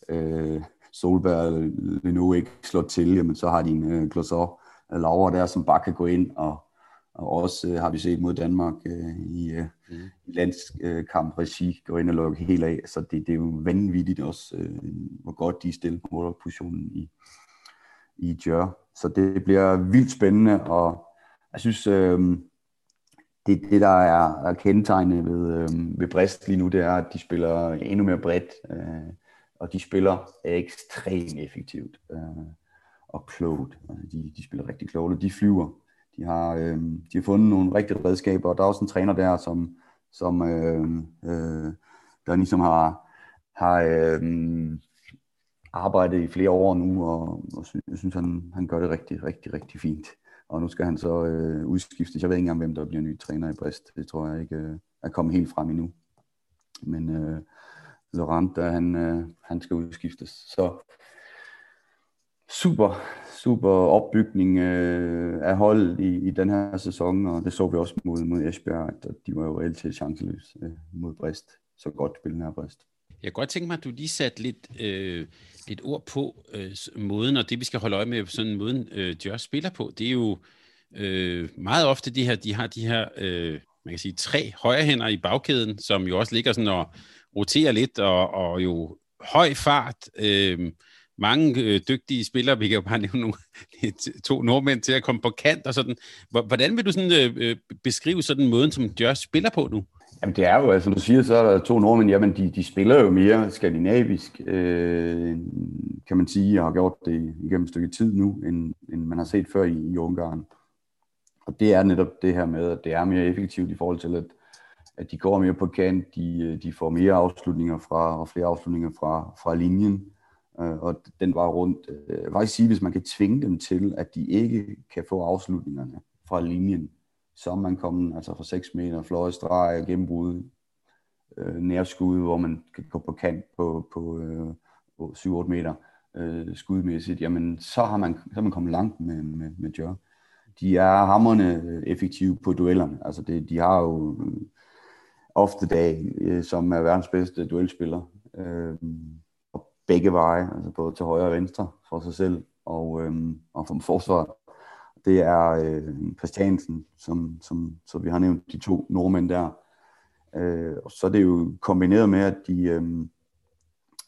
øh, Solberg og Leno ikke slår til, jamen, så har de en øh, Glossor Laura der, som bare kan gå ind og, og også øh, har vi set mod Danmark øh, i, øh, mm. i landskamp regi gå ind og lukke helt af. Så det, det er jo vanvittigt også, øh, hvor godt de er stillet på målpositionen i, i Djør. Så det bliver vildt spændende, og jeg synes, øh, det, det der er, kendetegnet ved, øh, ved Brest lige nu, det er, at de spiller endnu mere bredt, øh, og de spiller ekstremt effektivt øh, og klogt. Altså, de, de spiller rigtig klogt, og de flyver. De har, øh, de har fundet nogle rigtige redskaber, og der er også en træner der, som, som øh, øh, der ligesom har, har øh, arbejdet i flere år nu, og, og synes, jeg synes, han, han gør det rigtig, rigtig, rigtig fint. Og nu skal han så øh, udskiftes. Jeg ved ikke engang, hvem der bliver ny træner i Brest. Det tror jeg ikke øh, er kommet helt frem endnu. Men øh, Laurent, der, han, øh, han skal udskiftes. Så super, super opbygning øh, af hold i, i den her sæson, og det så vi også mod, mod Esbjerg, at de var jo reelt til chanceløse øh, mod Brist. Så godt spillende her Brist. Jeg kan godt tænke mig, at du lige satte lidt, øh, lidt ord på øh, måden, og det vi skal holde øje med, sådan måden øh, Josh spiller på, det er jo øh, meget ofte de her, de har de her, øh, man kan sige, tre højrehænder i bagkæden, som jo også ligger sådan og roterer lidt, og, og jo høj fart, øh, mange øh, dygtige spillere, vi kan jo bare (laughs) nævne nogle, to nordmænd til at komme på kant og sådan. Hvordan vil du sådan øh, øh beskrive sådan måden, som Josh spiller på nu? Jamen det er jo, altså du siger, så er der to nordmænd, jamen de, de spiller jo mere skandinavisk, øh, kan man sige, og har gjort det igennem et stykke tid nu, end, end man har set før i, i Ungarn. Og det er netop det her med, at det er mere effektivt i forhold til, at, at de går mere på kant, de, øh, de får mere afslutninger fra, og flere afslutninger fra, fra linjen, øh, og den var rundt. Øh, jeg vil sige, hvis man kan tvinge dem til, at de ikke kan få afslutningerne fra linjen, så er man kommet altså fra 6 meter, fløje streg, gennembrud, øh, nærskud, hvor man kan gå på kant på, på øh, 7-8 meter øh, skudmæssigt, jamen så har man, så har man kommet langt med, med, med Jør. De er hammerne øh, effektive på duellerne. Altså det, de har jo øh, ofte dag, øh, som er verdens bedste duelspiller. Øh, begge veje, altså både til højre og venstre for sig selv og, øhm, og for forsvaret det er øh, Christiansen, som, som, så vi har nævnt de to nordmænd der. Øh, og så er det jo kombineret med, at de, øh,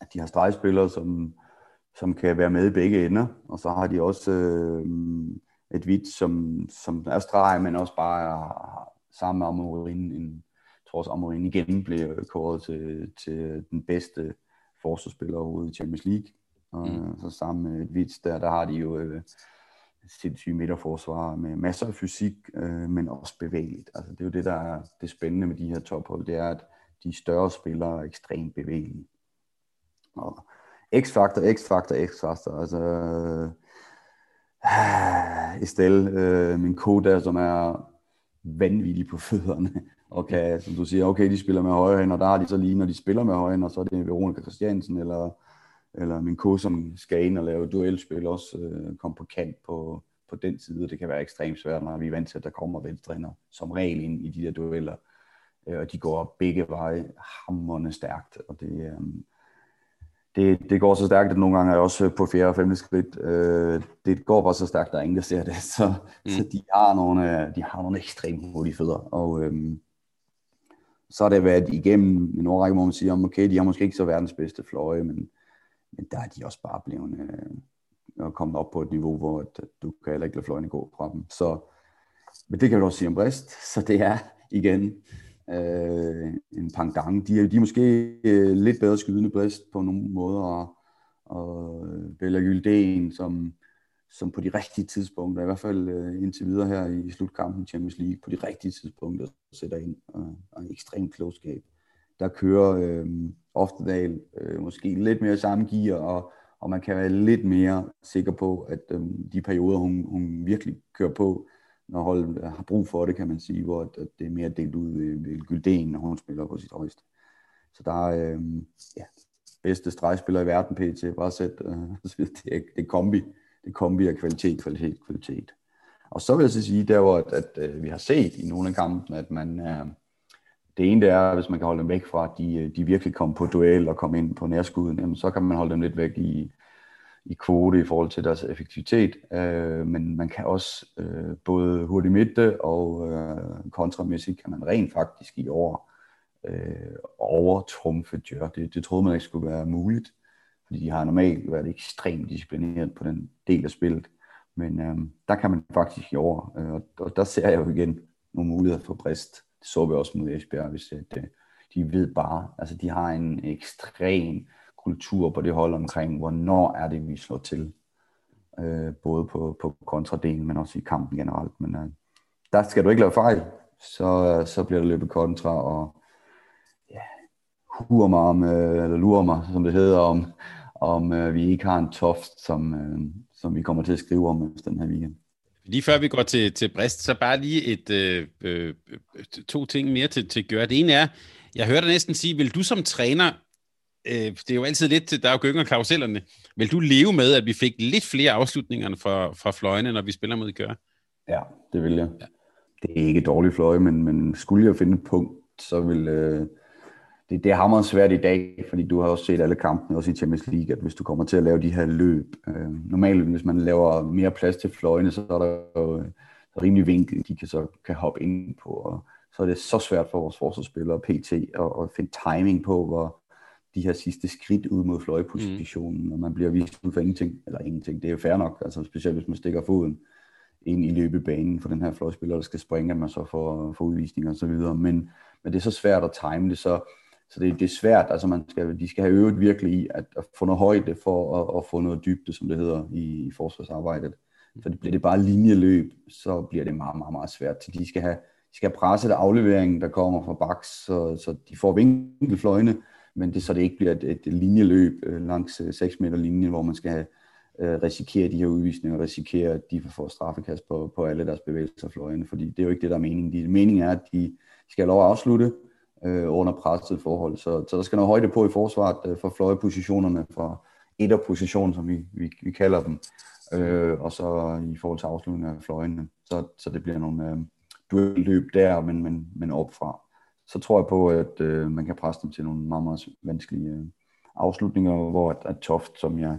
at de har stregspillere, som, som kan være med i begge ender. Og så har de også øh, et hvidt, som, som er streg, men også bare er sammen med Amorin. En, jeg tror også, Amorin igen blev kåret til, til den bedste forsvarsspiller overhovedet i Champions League. Og mm. så sammen med et hvidt, der, der har de jo... Øh, sindssyge midterforsvar med masser af fysik, øh, men også bevægeligt. Altså, det er jo det, der er det spændende med de her tophold, det er, at de større spillere er ekstremt bevægelige. Og X-faktor, X-faktor, X-faktor. Altså, øh, (sighs) Estelle, øh, min koda, som er vanvittig på fødderne, og kan, som du siger, okay, de spiller med højre og der har de så lige, når de spiller med højre og så er det Veronica Christiansen, eller, eller min ko, som skal ind og lave duelspil, også øh, komme på kant på, på den side. Det kan være ekstremt svært, når vi er vant til, at der kommer venstrener som regel ind i de der dueller, øh, og de går begge veje hammerne stærkt, og det, øh, det, det går så stærkt, at nogle gange er jeg også på fjerde og femte skridt. Øh, det går bare så stærkt, at der er ingen, der ser det. (laughs) Så, mm. så de, har nogle, de har nogle ekstremt hurtige fødder. Og øhm, så har det været igennem en årrække, hvor man siger, okay, de har måske ikke så verdens bedste fløje, men, men der er de også bare blevet øh, kommet op på et niveau, hvor at, du kan heller ikke lade fløjene gå fra dem. Så, men det kan vi også sige om Brest. (laughs) Så det er igen øh, en pangdang. De er, de er måske øh, lidt bedre skydende Brest på nogle måder, og, og Bella Gyldén, som, som på de rigtige tidspunkter, i hvert fald øh, indtil videre her i slutkampen i Champions League, på de rigtige tidspunkter sætter ind, og, og en ekstrem klogskab. Der kører øh, Oftedal øh, måske lidt mere samme gear, og, og man kan være lidt mere sikker på, at øh, de perioder, hun, hun virkelig kører på, når holdet øh, har brug for det, kan man sige, hvor at det er mere delt ud øh, ved, ved Gylden, når hun spiller på sit højeste. Så der er øh, ja, bedste stregspiller i verden, PT, bare sæt, øh, (laughs) det, det kombi, det er kombi af kvalitet, kvalitet, kvalitet. Og så vil jeg så sige, der hvor at, at, at vi har set i nogle af kampene, at man, øh, det ene det er, hvis man kan holde dem væk fra, at de, øh, de virkelig kommer på duel og kommer ind på nærskuden, jamen, så kan man holde dem lidt væk i, i kvote i forhold til deres effektivitet, øh, men man kan også øh, både hurtigt midte og øh, kontramæssigt kan man rent faktisk i år øh, overtrumfe Djør. Det, det troede man ikke skulle være muligt, fordi de har normalt været ekstremt disciplineret på den del af spillet. Men øh, der kan man faktisk i år, øh, og, og der ser jeg jo igen nogle muligheder for Brist. Det så vi også mod Esbjerg, hvis at, øh, de ved bare, altså de har en ekstrem kultur på det hold omkring, hvornår er det, vi slår til. Øh, både på, på kontradelen, men også i kampen generelt. Men øh, der skal du ikke lave fejl, så, øh, så bliver der løbet kontra, og ja, huer mig om, øh, eller lurer mig, som det hedder, om, om øh, vi ikke har en toft, som, øh, som vi kommer til at skrive om den her weekend. Lige før vi går til, til Brest, så bare lige et, øh, øh, to ting mere til, til Gør. Det ene er, jeg hørte næsten sige, vil du som træner øh, det er jo altid lidt, der er jo og karusellerne. Vil du leve med, at vi fik lidt flere afslutninger fra, fra fløjene, når vi spiller mod Gør? Ja, det vil jeg. Ja. Det er ikke et dårligt fløje, men, men skulle jeg finde et punkt, så vil... Øh, det, det er hammerende svært i dag, fordi du har også set alle kampene, også i Champions League, at hvis du kommer til at lave de her løb, øh, normalt hvis man laver mere plads til fløjene, så er der jo øh, rimelig vinkel, de kan så kan hoppe ind på, og så er det så svært for vores forsvarsspillere, PT, at, at finde timing på, hvor, de her sidste skridt ud mod fløjepositionen, mm. og man bliver vist ud for ingenting, eller ingenting, det er jo fair nok, altså specielt hvis man stikker foden ind i løbebanen for den her fløjspiller, der skal springe, at man så får, får udvisning og så videre, men, men det er så svært at time det, så, så det, det er svært, altså man skal, de skal have øvet virkelig i at, at få noget højde for at, at få noget dybde, som det hedder i, i forsvarsarbejdet. For det bliver det bare linjeløb, så bliver det meget, meget, meget svært. Så de skal have, de skal have presset afleveringen, der kommer fra baks, så, så de får vinkelfløjene, men det så det ikke bliver et, et linjeløb øh, langs øh, 6 meter linjen, hvor man skal have, øh, risikere de her udvisninger, risikere, at de får straffekast på, på alle deres bevægelser fløjene, fordi det er jo ikke det, der er meningen. De, meningen er, at de skal have lov at afslutte øh, under presset forhold, så, så der skal noget højde på i forsvaret øh, for fløjepositionerne, fra etterpositionen, som vi, vi, vi kalder dem, øh, og så i forhold til afslutningen af fløjene, så, så det bliver nogle øh, duelløb der, men, men, men opfra. Så tror jeg på, at øh, man kan presse dem til nogle meget, meget vanskelige øh, afslutninger, hvor at, at Toft, som jeg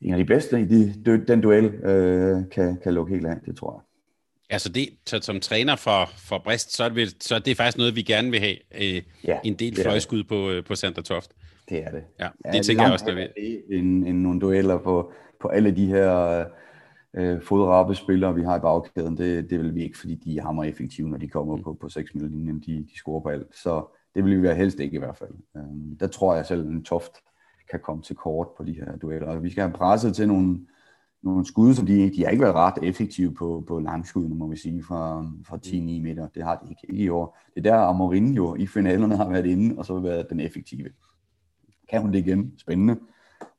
en af de bedste i de, den duel, øh, kan, kan lukke helt af, det tror jeg. Altså det, så som træner for, for Brest, så er, det, så er det faktisk noget, vi gerne vil have. Øh, ja, en del fløjskud på, øh, på Santa Toft. Det er det. Ja, det ja, tænker jeg også, det vil. En, en, nogle dueller på, på alle de her øh, fodrappe spillere, vi har i bagkæden, det, det vil vi ikke, fordi de er hammer effektive, når de kommer mm. på, på 6 linjen de, de scorer på alt. Så det vil vi være helst ikke i hvert fald. Øh, der tror jeg selv, en Toft kan komme til kort på de her dueller. Vi skal have presset til nogle, nogle skud, som de, de har ikke været ret effektive på, på langskuddene, må vi sige, fra, fra 10-9 meter. Det har de ikke, ikke i år. Det er der, Amorin jo i finalerne har været inde, og så har været den effektive. Kan hun det igen? Spændende.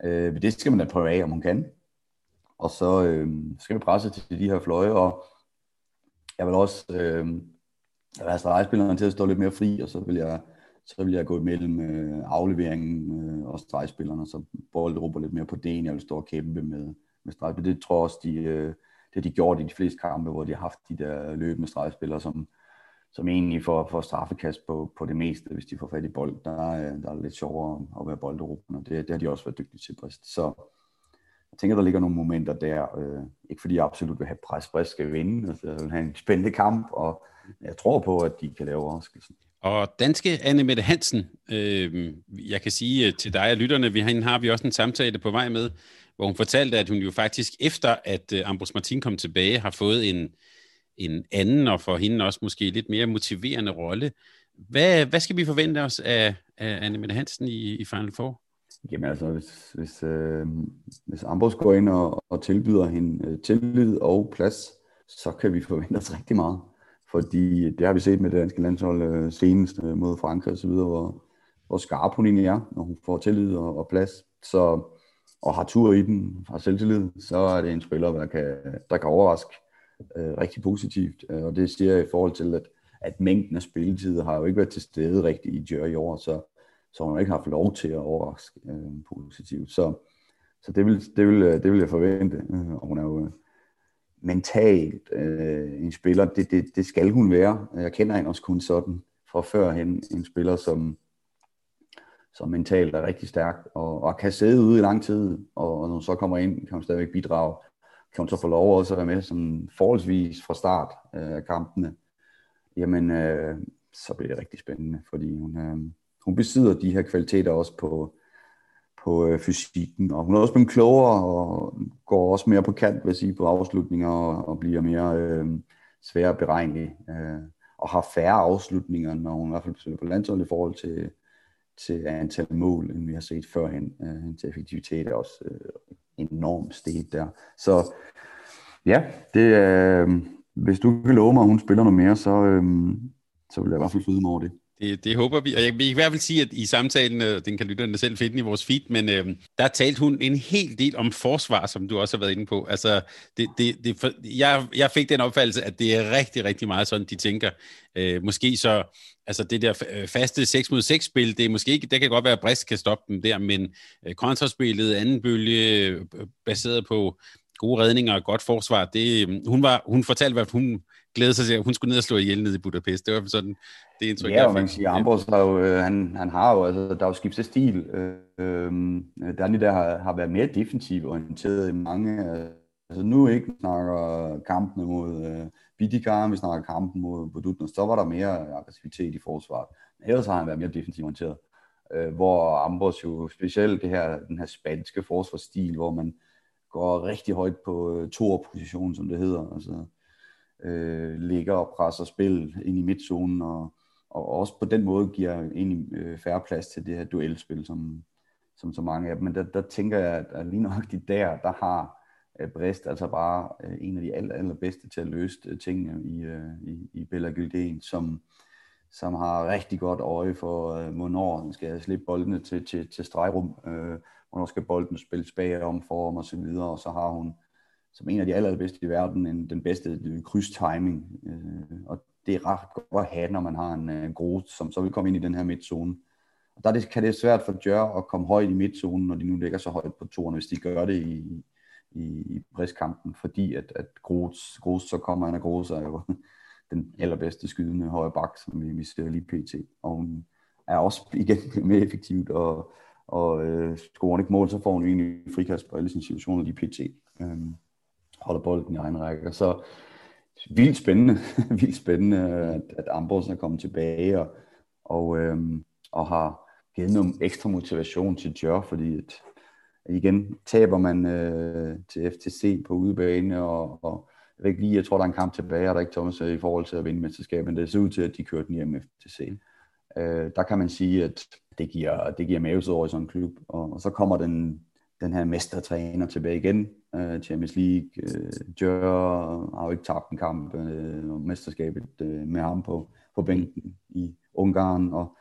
Øh, det skal man da prøve af, om hun kan. Og så øh, skal vi presse til de her fløje, og jeg vil også øh, jeg vil have til at stå lidt mere fri, og så vil jeg, så vil jeg gå imellem øh, afleveringen øh, og stregspillerne, så bolde råber lidt mere på den, jeg vil stå og kæmpe med, med stregspil. Det tror jeg også, de, øh, det har de gjort i de fleste kampe, hvor de har haft de der løbende stregspillere, som, som egentlig får, får straffekast på, på det meste, hvis de får fat i bold. Der, er, der er lidt sjovere at være bolderubbende, og det, det har de også været dygtige til Brist. Så jeg tænker, der ligger nogle momenter der. Øh, ikke fordi jeg absolut vil have pres, Brist skal vinde, altså jeg vil have en spændende kamp, og jeg tror på, at de kan lave overraskelsen. Og danske Anne Mette Hansen, øh, jeg kan sige øh, til dig og lytterne, vi har, har vi også en samtale på vej med, hvor hun fortalte, at hun jo faktisk efter, at øh, Ambrose Martin kom tilbage, har fået en, en anden og for hende også måske lidt mere motiverende rolle. Hvad, hvad skal vi forvente os af, af Anne Mette Hansen i, i Final Four? Jamen altså, hvis, hvis, øh, hvis Ambrose går ind og, og tilbyder hende øh, tillid og plads, så kan vi forvente os rigtig meget. Fordi det har vi set med det danske landshold øh, senest øh, mod Frankrig osv., hvor, hvor skarp hun egentlig er, når hun får tillid og, og plads. Så, og har tur i den, har selvtillid, så er det en spiller, der kan, der kan overraske øh, rigtig positivt. Øh, og det siger jeg i forhold til, at, at mængden af spilletid har jo ikke været til stede rigtigt i Jør i år, så, så hun har ikke haft lov til at overraske øh, positivt. Så, så det, vil, det, vil, øh, det vil jeg forvente. Øh, og hun er jo mentalt øh, en spiller, det, det, det skal hun være. Jeg kender hende også kun sådan fra førhen, en spiller, som, som mentalt er rigtig stærk, og, og kan sidde ude i lang tid, og, og når hun så kommer ind, kan hun stadigvæk bidrage. Kan hun så få lov også at være med som forholdsvis fra start øh, af kampene, jamen øh, så bliver det rigtig spændende, fordi hun, øh, hun besidder de her kvaliteter også på, på øh, fysikken, og hun er også blevet klogere og går også mere på kant, vil jeg sige, på afslutninger og, og bliver mere øh, svær beregnelig øh, og har færre afslutninger, når hun i hvert fald spiller på landsholdet i forhold til, til antal mål, end vi har set førhen. Øh, effektivitet er også øh, enormt steget der. Så ja, det, øh, hvis du kan love mig, at hun spiller noget mere, så, øh, så vil jeg i hvert fald flyde mig over det. Det, det håber vi, og jeg vil i hvert fald sige, at i samtalen, øh, den kan lytterne selv finde i vores feed, men øh, der talte hun en hel del om forsvar, som du også har været inde på. Altså, det, det, det, for, jeg, jeg fik den opfattelse, at det er rigtig, rigtig meget sådan, de tænker. Øh, måske så, altså det der øh, faste 6 mod 6 spil, det er måske ikke, det kan godt være, at Brist kan stoppe dem der, men øh, kontraspillet, anden bølge, øh, baseret på gode redninger og godt forsvar, det, øh, hun, var, hun fortalte, hvad hun glæde sig til, at hun skulle ned og slå ihjel ned i Budapest. Det var sådan det indtryk, Ja, og man kan sige, Ambros har jo, øh, han, han har jo, altså, der er jo skiftet stil. Øh, øh, Danny der har, har været mere defensivt orienteret i mange, øh, altså nu ikke snakker kampene mod øh, Bidikar, vi snakker kampen mod Budutner, så var der mere aggressivitet i forsvaret. Men ellers har han været mere defensivt orienteret. Øh, hvor Ambros jo specielt det her, den her spanske forsvarsstil, hvor man går rigtig højt på øh, to position, som det hedder. Altså, øh, ligger og presser spil ind i midtzonen, og, og også på den måde giver egentlig øh, færre plads til det her duelspil, som, som så mange af dem. Men der, der tænker jeg, at, at lige nok de der, der har øh, Brest altså bare øh, en af de aller, allerbedste til at løse øh, tingene i, øh, i, i Bella Gildén, som, som har rigtig godt øje for, øh, hvornår han skal slippe boldene til, til, til stregrum, øh, hvornår skal bolden spilles bagom, forom og så videre, og så har hun som en af de allerbedste i verden, en, den bedste øh, krydstiming. Øh, og det er ret godt at have, når man har en øh, grot, som så vil komme ind i den her midtzone. Og der det, kan det svært for Djør at komme højt i midtzonen, når de nu ligger så højt på toerne, hvis de gør det i, i, i preskampen, fordi at, at Gros, Gros, så kommer han og Gros, er jo (laughs) den allerbedste skydende højre bak, som vi, vi ser lige pt. Og hun er også (laughs) igen mere effektivt, og, og øh, scorer ikke mål, så får hun egentlig frikast på alle sine situationer lige pt. Øhm, holder bolden i egen række. Så vildt spændende, (laughs) vildt spændende, at, at Ambros er kommet tilbage og, og, øhm, og har givet noget ekstra motivation til Jør, fordi at, igen taber man øh, til FTC på udebane, og, og jeg ved ikke lige, jeg tror, der er en kamp tilbage, og der er ikke Thomas i forhold til at vinde mesterskabet, men det ser ud til, at de kørte den hjem FTC. Øh, der kan man sige, at det giver, det giver mavesår i sådan en klub, og, og så kommer den den her mestertræner tilbage igen øh, Champions League, Øh, Jør har jo ikke tabt en kamp øh, og mesterskabet øh, med ham på, på bænken i Ungarn, og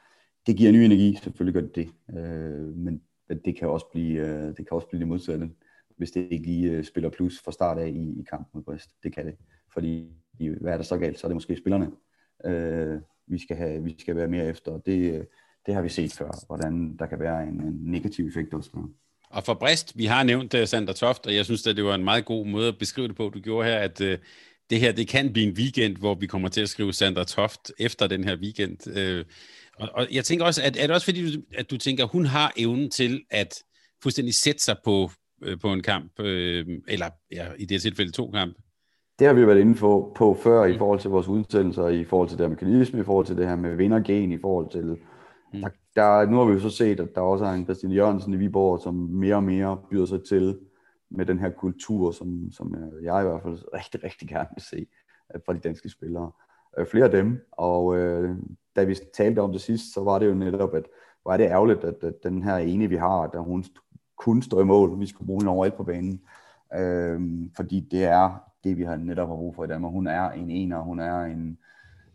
det giver ny energi, selvfølgelig gør det det. øh, men det kan også blive, øh, det kan også blive det modsatte, hvis det ikke lige øh, spiller plus fra start af i, i kampen mod Brest. Det kan det, fordi hvad er der så galt, så er det måske spillerne, øh, vi, skal have, vi skal være mere efter. Det, øh, det har vi set før, hvordan der kan være en, en negativ effekt også. Og for Brest, vi har nævnt uh, Sander Toft, og jeg synes, at det var en meget god måde at beskrive det på, du gjorde her, at uh, det her, det kan blive en weekend, hvor vi kommer til at skrive Sander Toft efter den her weekend. Uh, og, og jeg tænker også, at er det også fordi, du, at du tænker, at hun har evnen til at fuldstændig sætte sig på, uh, på en kamp, uh, eller ja, i det tilfælde to kampe? Det har vi været inde på, på før i forhold til vores udsendelser, i forhold til det her mekanisme, i forhold til det her med vindergen, i forhold til Mm. Der, der, nu har vi jo så set, at der også er en Christian Jørgensen i Viborg, som mere og mere byder sig til med den her kultur, som, som jeg i hvert fald rigtig, rigtig gerne vil se øh, fra de danske spillere. Øh, flere af dem, og øh, da vi talte om det sidst, så var det jo netop, at hvor er det ærgerligt, at, at den her ene, vi har, der hun kun står i mål, vi skal bruge hende overalt på banen, øh, fordi det er det, vi har netop har brug for i Danmark. Hun er en ener, hun er en,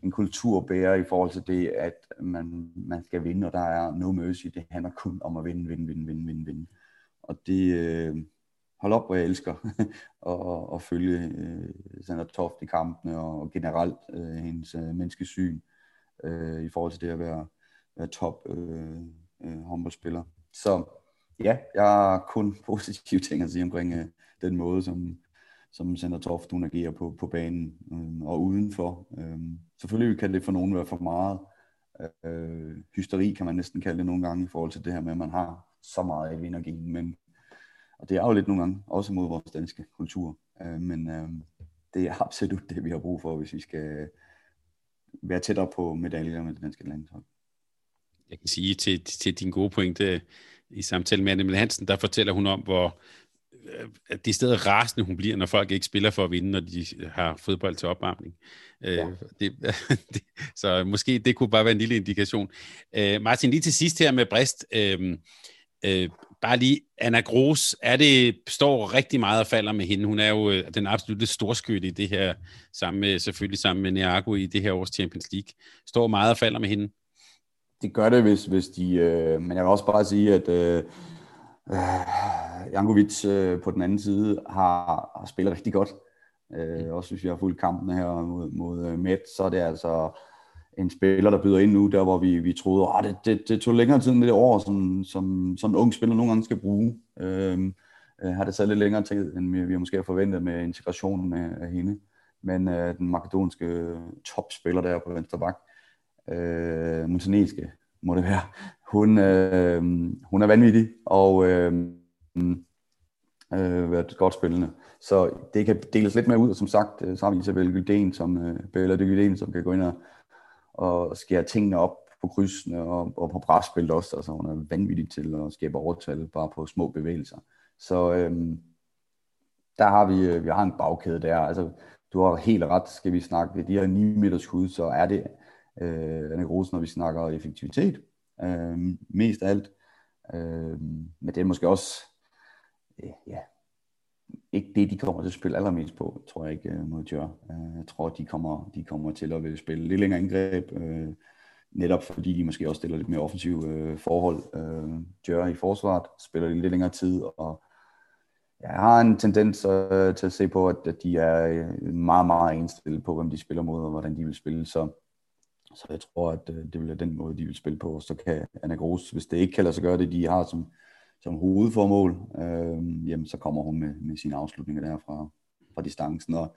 en kulturbærer i forhold til det, at man, man skal vinde, og der er no mercy. Det handler kun om at vinde, vinde, vinde, vinde, vinde, vinde. Og det, øh, hold op, hvor jeg elsker (laughs) at, at følge øh, Sandra Toft i kampene, og generelt øh, hendes øh, menneskesyn øh, i forhold til det at være, være top øh, øh, håndboldspiller. Så ja, jeg har kun (laughs) positive ting at sige omkring øh, den måde, som, som Sander Toft agerer på, på banen øh, og udenfor. Øh, selvfølgelig kan det for nogen være for meget. Øh, hysteri kan man næsten kalde det nogle gange i forhold til det her med, at man har så meget af vindergen, men og det er jo lidt nogle gange også mod vores danske kultur, øh, men øh, det er absolut det, vi har brug for, hvis vi skal være tættere på medaljer med det danske landshold. Jeg kan sige til, til din gode pointe i samtalen med Anne Hansen, der fortæller hun om, hvor at det er stedet rasende, hun bliver, når folk ikke spiller for at vinde, når de har fodbold til opvarmning. Øh, ja. det, (laughs) det, så måske det kunne bare være en lille indikation. Uh, Martin, lige til sidst her med Brist. Uh, uh, bare lige, Anna Gros, er det, står rigtig meget og falder med hende. Hun er jo uh, den absolutte storskytte i det her, sammen med, selvfølgelig sammen med Neago i det her års Champions League. Står meget og falder med hende. Det gør det, hvis, hvis de... Øh, men jeg vil også bare sige, at... Øh, Øh, Jankovic øh, på den anden side har, har spillet rigtig godt. Øh, også hvis vi har fulgt kampen her mod, mod uh, Met, så er det altså en spiller, der byder ind nu, der hvor vi, vi troede, at det, det, det tog længere tid end det år, som, som, som en ung spiller nogle gange skal bruge. Øh, øh, har det taget lidt længere tid, end vi, vi måske har forventet med integrationen med, af hende. Men øh, den makedonske topspiller der på venstre bak, øh, montenegske må det være, hun, øh, hun er vanvittig, og øh, Mm. øh, været godt spillende. Så det kan deles lidt mere ud, og som sagt, øh, så har vi Isabel Gylden, som, øh, Bella Gylden, som kan gå ind og, og skære tingene op på krydsene og, og på brætspillet også. Altså, hun er vanvittig til at skabe overtal bare på små bevægelser. Så øh, der har vi, øh, vi har en bagkæde der. Altså, du har helt ret, skal vi snakke de her 9 meters skud, så er det øh, Anne Grosen, når vi snakker effektivitet øh, mest af alt. Øh, men det er måske også Øh, ja, ikke det, de kommer til at spille allermest på, tror jeg ikke, øh, mod øh, jeg tror, de kommer, de kommer til at vil spille lidt længere angreb, øh, netop fordi de måske også stiller lidt mere offensive øh, forhold. Øh, i forsvaret spiller lidt længere tid, og jeg har en tendens øh, til at se på, at, at de er meget, meget indstillet på, hvem de spiller mod, og hvordan de vil spille. Så så jeg tror, at øh, det vil være den måde, de vil spille på. Så kan Anna Gros, hvis det ikke kan lade sig gøre det, de har som, som hovedformål, øh, jamen, så kommer hun med, med sine afslutninger der fra, fra distancen. Og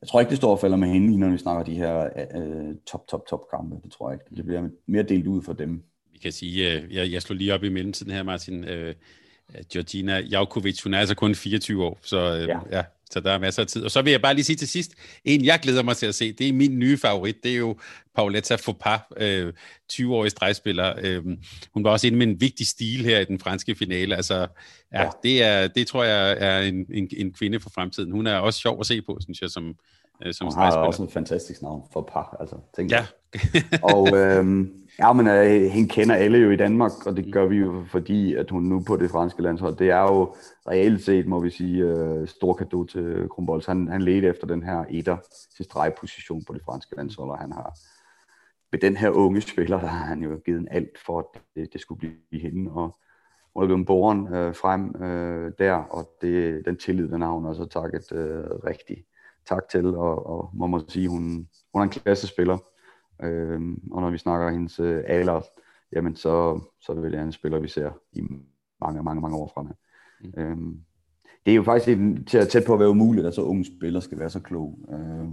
jeg tror ikke, det står og falder med hende, når vi snakker de her øh, top, top, top kampe. Det tror jeg ikke. Det bliver mere delt ud for dem. Vi kan sige, øh, jeg, jeg slår lige op i mellemtiden her, Martin. Øh, Georgina Jaukovic, hun er altså kun 24 år, så øh, ja. ja, så der er masser af tid. Og så vil jeg bare lige sige til sidst, en jeg glæder mig til at se, det er min nye favorit, det er jo Pauletta Foppa, øh, 20-årig stregspiller. Øh, hun var også inde med en vigtig stil her i den franske finale. Altså, ja, ja. Det, er, det tror jeg er en, en, en kvinde for fremtiden. Hun er også sjov at se på, synes jeg, som, øh, som Hun har også en fantastisk navn, Foppa, altså, tænk ja. og øhm, (laughs) Ja, men uh, hende kender alle jo i Danmark, og det gør vi jo, fordi at hun nu på det franske landshold, det er jo reelt set, må vi sige, uh, stor kado til Kronbolds. Han, han ledte efter den her etter til stregposition på det franske landshold, og han har med den her unge spiller, der har han jo givet en alt for, at det, det skulle blive hende, og hun er blevet boren øh, frem øh, der, og det, den tillid, den har hun også takket øh, rigtig tak til, og, og man må sige, hun, hun er en klasse spiller. Øh, og når vi snakker hendes øh, alder, jamen så, så vil det en spiller, vi ser i mange, mange, mange år fremad. Mm. Øh, det er jo faktisk til tæt på at være umuligt, at så unge spillere skal være så klog øh,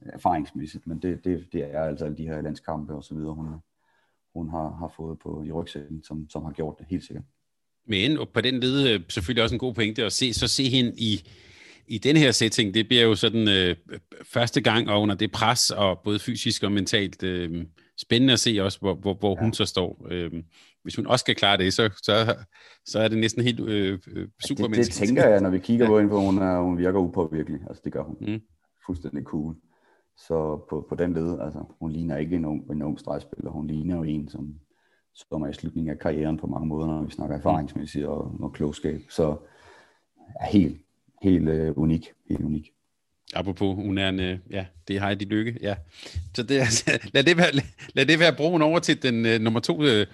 erfaringsmæssigt, men det, det, det er altså alle de her landskampe og så videre, hun, hun har, har fået på i rygsækken, som, som har gjort det helt sikkert. Men på den led øh, selvfølgelig også en god pointe at se, så se hende i, i den her setting, det bliver jo sådan øh, første gang og under det pres, og både fysisk og mentalt øh, spændende at se også, hvor, hvor, hvor ja. hun så står. Øh, hvis hun også skal klare det, så, så, så er det næsten helt øh, super det, det tænker jeg, når vi kigger på hende, hvor hun, er, hun virker upåvirkelig. Altså det gør hun. Mm. Fuldstændig cool. Så på, på den led, altså hun ligner ikke en ung, en ung stregspiller. Hun ligner jo en, som, som er i slutningen af karrieren på mange måder, når vi snakker erfaringsmæssigt og, og klogskab. Så er helt, helt øh, unik. Helt unik. Apropos, unærende, ja, det er Heidi Lykke, ja. Så det, altså, (laughs) lad, det være, lad det være broen over til den uh, nummer to uh,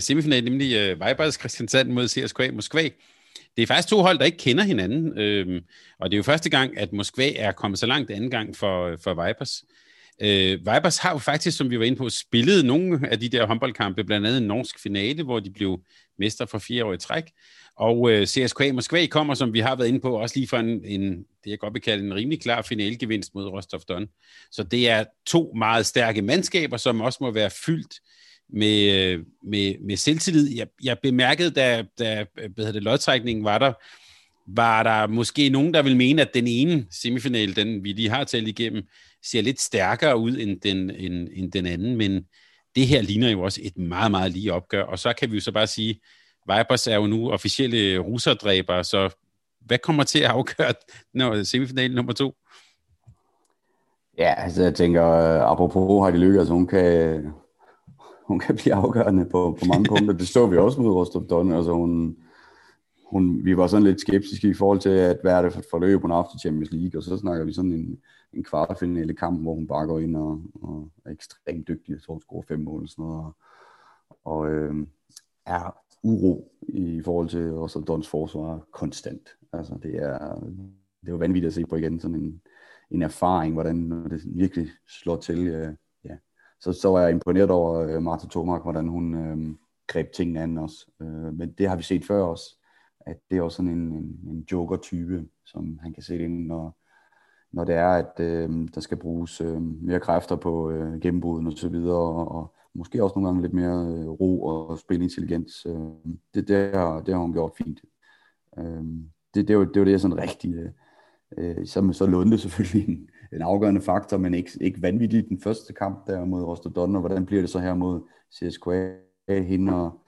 semifinal, nemlig uh, Vibers Christiansand mod CSKA Moskva. Det er faktisk to hold, der ikke kender hinanden, øh, og det er jo første gang, at Moskva er kommet så langt anden gang for, for Vipers. Øh, Vipers har jo faktisk, som vi var inde på, spillet nogle af de der håndboldkampe, blandt andet en norsk finale, hvor de blev mester for fire år i træk. Og øh, CSKA Moskva kommer, som vi har været inde på, også lige fra en, en det jeg godt vil kalde en rimelig klar finalgevinst mod Rostov Don. Så det er to meget stærke mandskaber, som også må være fyldt med, øh, med, med selvtillid. Jeg, jeg bemærkede, da, da hvad det, lodtrækningen var der, var der måske nogen, der vil mene, at den ene semifinal, den vi lige har talt igennem, ser lidt stærkere ud end den, end, end den anden, men det her ligner jo også et meget, meget lige opgør, og så kan vi jo så bare sige, Vipers er jo nu officielle russerdræbere, så hvad kommer til at afgøre (laughs) når semifinalen nummer to? Ja, altså jeg tænker, øh, apropos har de lykkes, altså hun kan, hun kan blive afgørende på, på mange (laughs) punkter. Det så vi også mod Rostov Don. Altså hun, hun, vi var sådan lidt skeptiske i forhold til, at hvad er det for et forløb, hun har haft i Champions League, og så snakker vi sådan en, en kvartfinale kamp, hvor hun bare går ind og, og er ekstremt dygtig. Jeg tror, hun scorer fem mål og sådan noget. Og, og øh, er uro i forhold til også Dons forsvar konstant. Altså det er, det er jo vanvittigt at se på igen, sådan en, en erfaring, hvordan når det virkelig slår til. Øh, ja. Så, så var jeg imponeret over øh, Marta Tomark, hvordan hun øh, greb tingene an også. Øh, men det har vi set før også, at det er også sådan en, en, en joker-type, som han kan sætte ind, når, når det er, at øh, der skal bruges øh, mere kræfter på øh, gennembruden og så videre, og, og måske også nogle gange lidt mere øh, ro og spilintelligens. Øh, det, det, har, det har hun gjort fint. Øh, det, det, var, det var det, sådan rigtig... Øh, øh så, så Lunde selvfølgelig en, en afgørende faktor, men ikke, ikke vanvittigt den første kamp der mod Rostodon, og hvordan bliver det så her mod CSKA, hende og,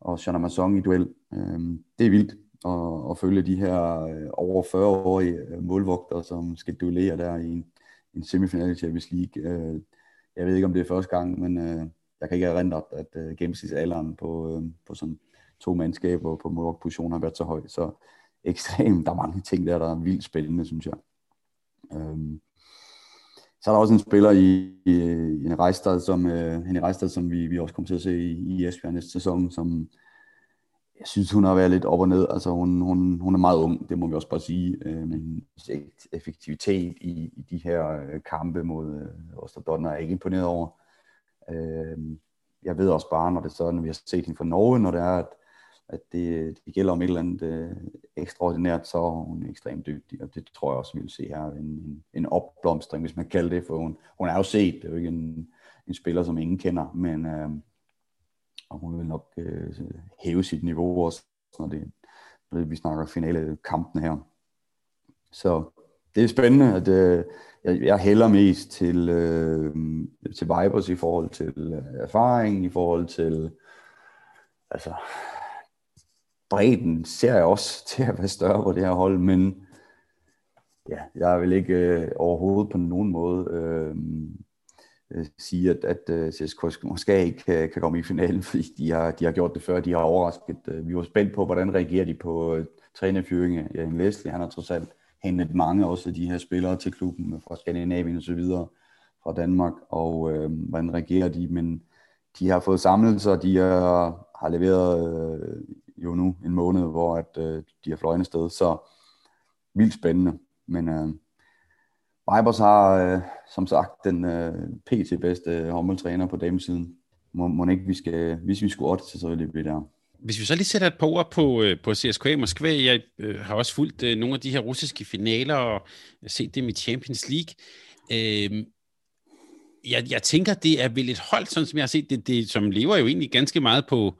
og Shana Masson i duel. Øh, det er vildt at, at følge de her øh, over 40-årige målvogtere, øh, målvogter, som skal duellere der i en, en semifinale i Champions League. Øh, jeg ved ikke, om det er første gang, men øh, jeg kan ikke erindre, at øh, gennemsnitsalderen på, øh, på sådan to mandskaber på målvogtposition har været så høj. Så ekstremt, der er mange ting der, der er vildt spændende, synes jeg. Øhm, så er der også en spiller i, i, i en Rejstad, som, øh, en Rejstad, som vi, vi også kommer til at se i, i Esbjerg næste sæson, som jeg synes, hun har været lidt op og ned. Altså, hun, hun, hun er meget ung, det må vi også bare sige. Øh, men effektivitet i, i de her øh, kampe mod øh, Osterdonner er jeg ikke imponeret over. Øh, jeg ved også bare, når det så, når vi har set hende fra Norge, når det er, at, at det, det gælder om et eller andet øh, ekstraordinært, så er hun ekstremt dygtig, og det tror jeg også, vi vil se her, en, en, en opblomstring, hvis man kalder det, for hun, hun er jo set, det er jo ikke en, en spiller, som ingen kender, men øh, og hun vil nok øh, hæve sit niveau også, når, det, når vi snakker finale kampen her. Så det er spændende, at øh, jeg, jeg hælder mest til, øh, til Vibers i forhold til øh, erfaring, i forhold til altså bredden ser jeg også (laughs) til at være større på det her hold, men ja, jeg vil ikke øh, overhovedet på nogen måde øh, øh, sige, at, at øh, uh, CSK måske ikke kan, kan komme i finalen, (laughs) fordi de har, de har gjort det før, de har overrasket. Uh, vi var spændt på, hvordan reagerer de på uh, trænerfyring Ja, Leslie. Han har trods alt hentet mange også af de her spillere til klubben fra Skandinavien og så videre fra Danmark, og øh, hvordan reagerer de, men de har fået samlet sig, de har, har leveret øh, jo nu en måned, hvor at, øh, de har fløjende sted, så vildt spændende, men øh, Vibers har, øh, som sagt, den øh, pt. bedste øh, håndboldtræner på damesiden. Må, må ikke, vi skal, hvis vi skulle til, så ville det blive der. Hvis vi så lige sætter et par ord på, øh, på CSKA Moskva, jeg øh, har også fulgt øh, nogle af de her russiske finaler og set dem i Champions League. Øh, jeg, jeg tænker, det er vel et hold, sådan som jeg har set det, det som lever jo egentlig ganske meget på,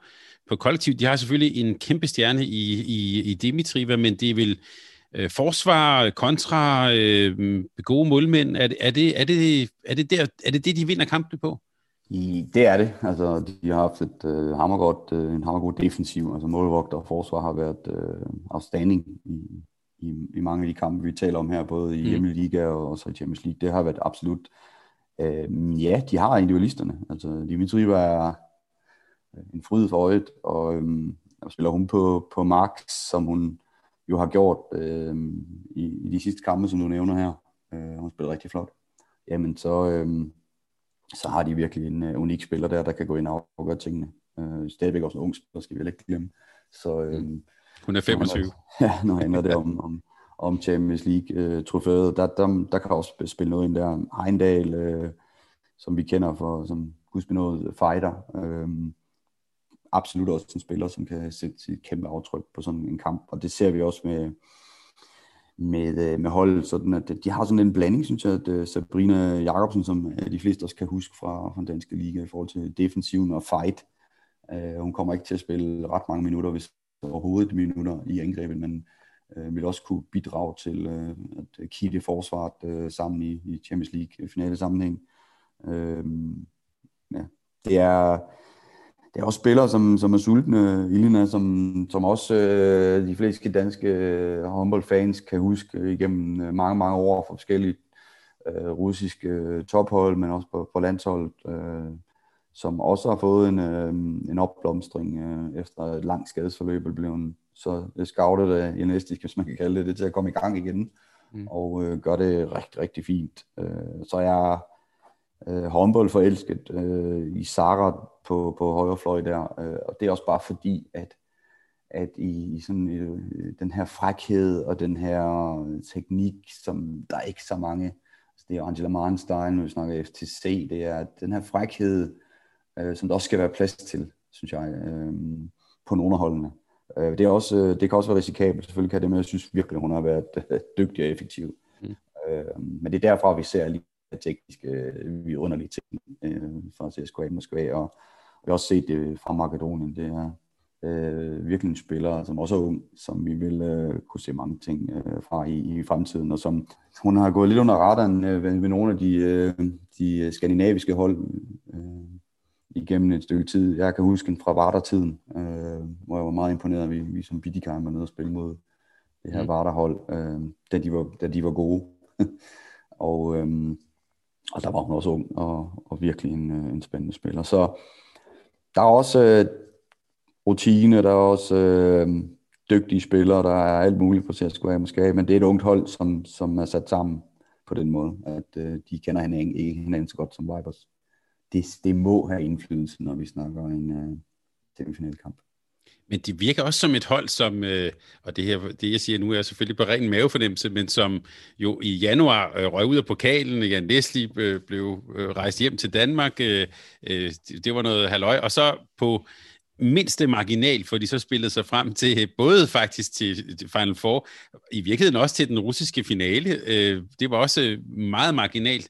på kollektiv. De har selvfølgelig en kæmpe stjerne i, i, i Dimitriva, men det er vel øh, forsvar kontra øh, gode målmænd. Er, er, det, er, det, er, det der, er det det, de vinder kampene på? I, det er det. Altså, de har haft et, øh, hammergodt, øh, en hammergod defensiv. Altså målvogter og forsvar har været øh, afstanding i, i, i mange af de kampe, vi taler om her, både i mm. Hjemmeliga og også i Champions League. Det har været absolut Øh, ja, de har individualisterne. Altså, Dimitri var øh, en fryd for øjet, og øhm, spiller hun på, på Max, som hun jo har gjort øh, i, i de sidste kampe, som du nævner her. Øh, hun spiller rigtig flot. Jamen, så, øh, så har de virkelig en uh, unik spiller der, der kan gå ind og gøre tingene. Øh, stadigvæk også en ung spiller, skal vi heller ikke glemme. Så, øh, hun er 25. (laughs) ja, nu handler det om, om, om Champions League-trofæet. Øh, der, der, der kan også spille noget ind der. Heindal, øh, som vi kender for, som noget fighter. Øh, absolut også en spiller, som kan sætte sit kæmpe aftryk på sådan en kamp. Og det ser vi også med, med, øh, med holdet, sådan at øh, de har sådan en blanding, synes jeg, at øh, Sabrina Jacobsen, som de fleste også kan huske fra, fra den danske liga i forhold til defensiven og fight. øh, hun kommer ikke til at spille ret mange minutter, hvis overhovedet minutter i angrebet, men øh, vil også kunne bidrage til øh, at kitte forsvaret øh, sammen i, i Champions League finale sammenhæng. Øh, ja. Det er det er også spillere, som, som er sultne, Ilina, som, som også øh, de fleste danske øh, håndboldfans kan huske igennem øh, mange, mange år fra forskellige øh, russiske øh, tophold, men også på, på landsholdet, øh, som også har fået en, øh, en opblomstring øh, efter et langt skadesforløb og blevet så scoutet af Enestisk, hvis man kan kalde det, det til at komme i gang igen, mm. og øh, gør det rigtig, rigtig fint. Øh, så jeg øh, håndboldforelsket øh, i Sara på, på højre fløj der, øh, og det er også bare fordi, at at i, i sådan øh, den her frækhed og den her teknik, som der er ikke så mange, altså det er Angela Marnstein, når vi snakker FTC, det er den her frækhed, øh, som der også skal være plads til, synes jeg, øh, på nogle af holdene. Øh, det, er også, øh, det kan også være risikabelt, selvfølgelig kan det, men jeg synes virkelig, hun har været øh, (laughs) dygtig og effektiv. Mm. Men det er derfra, vi ser lige tekniske, underlige ting fra CSKA Moskva, og vi har også set det fra Makedonien. Det er øh, virkelig en spiller, som også er ung, som vi vil øh, kunne se mange ting øh, fra i, i fremtiden, og som hun har gået lidt under radaren øh, ved, ved nogle af de, øh, de skandinaviske hold. Øh, igennem et stykke tid. Jeg kan huske den fra Varder-tiden, øh, hvor jeg var meget imponeret, at vi, vi som Bidikheim var nede og spille mod det her mm. Varder-hold, øh, da, de var, da de var gode. (laughs) og, øh, og der var hun også ung og, og virkelig en, øh, en spændende spiller. Så der er også øh, rutine, der er også øh, dygtige spillere, der er alt muligt på CSKA måske, men det er et ungt hold, som, som er sat sammen på den måde, at øh, de kender hinanden, ikke hinanden så godt som Vipers. det, det må have indflydelse, når vi snakker en uh, semifinalkamp. Men de virker også som et hold, som, øh, og det her, det jeg siger nu er selvfølgelig på ren mavefornemmelse, men som jo i januar øh, røg ud af pokalen, Jan Leslie øh, blev øh, rejst hjem til Danmark, øh, øh, det var noget halvøj, og så på mindste marginal, for de så spillede sig frem til både faktisk til Final Four, i virkeligheden også til den russiske finale. Øh, det var også meget marginalt.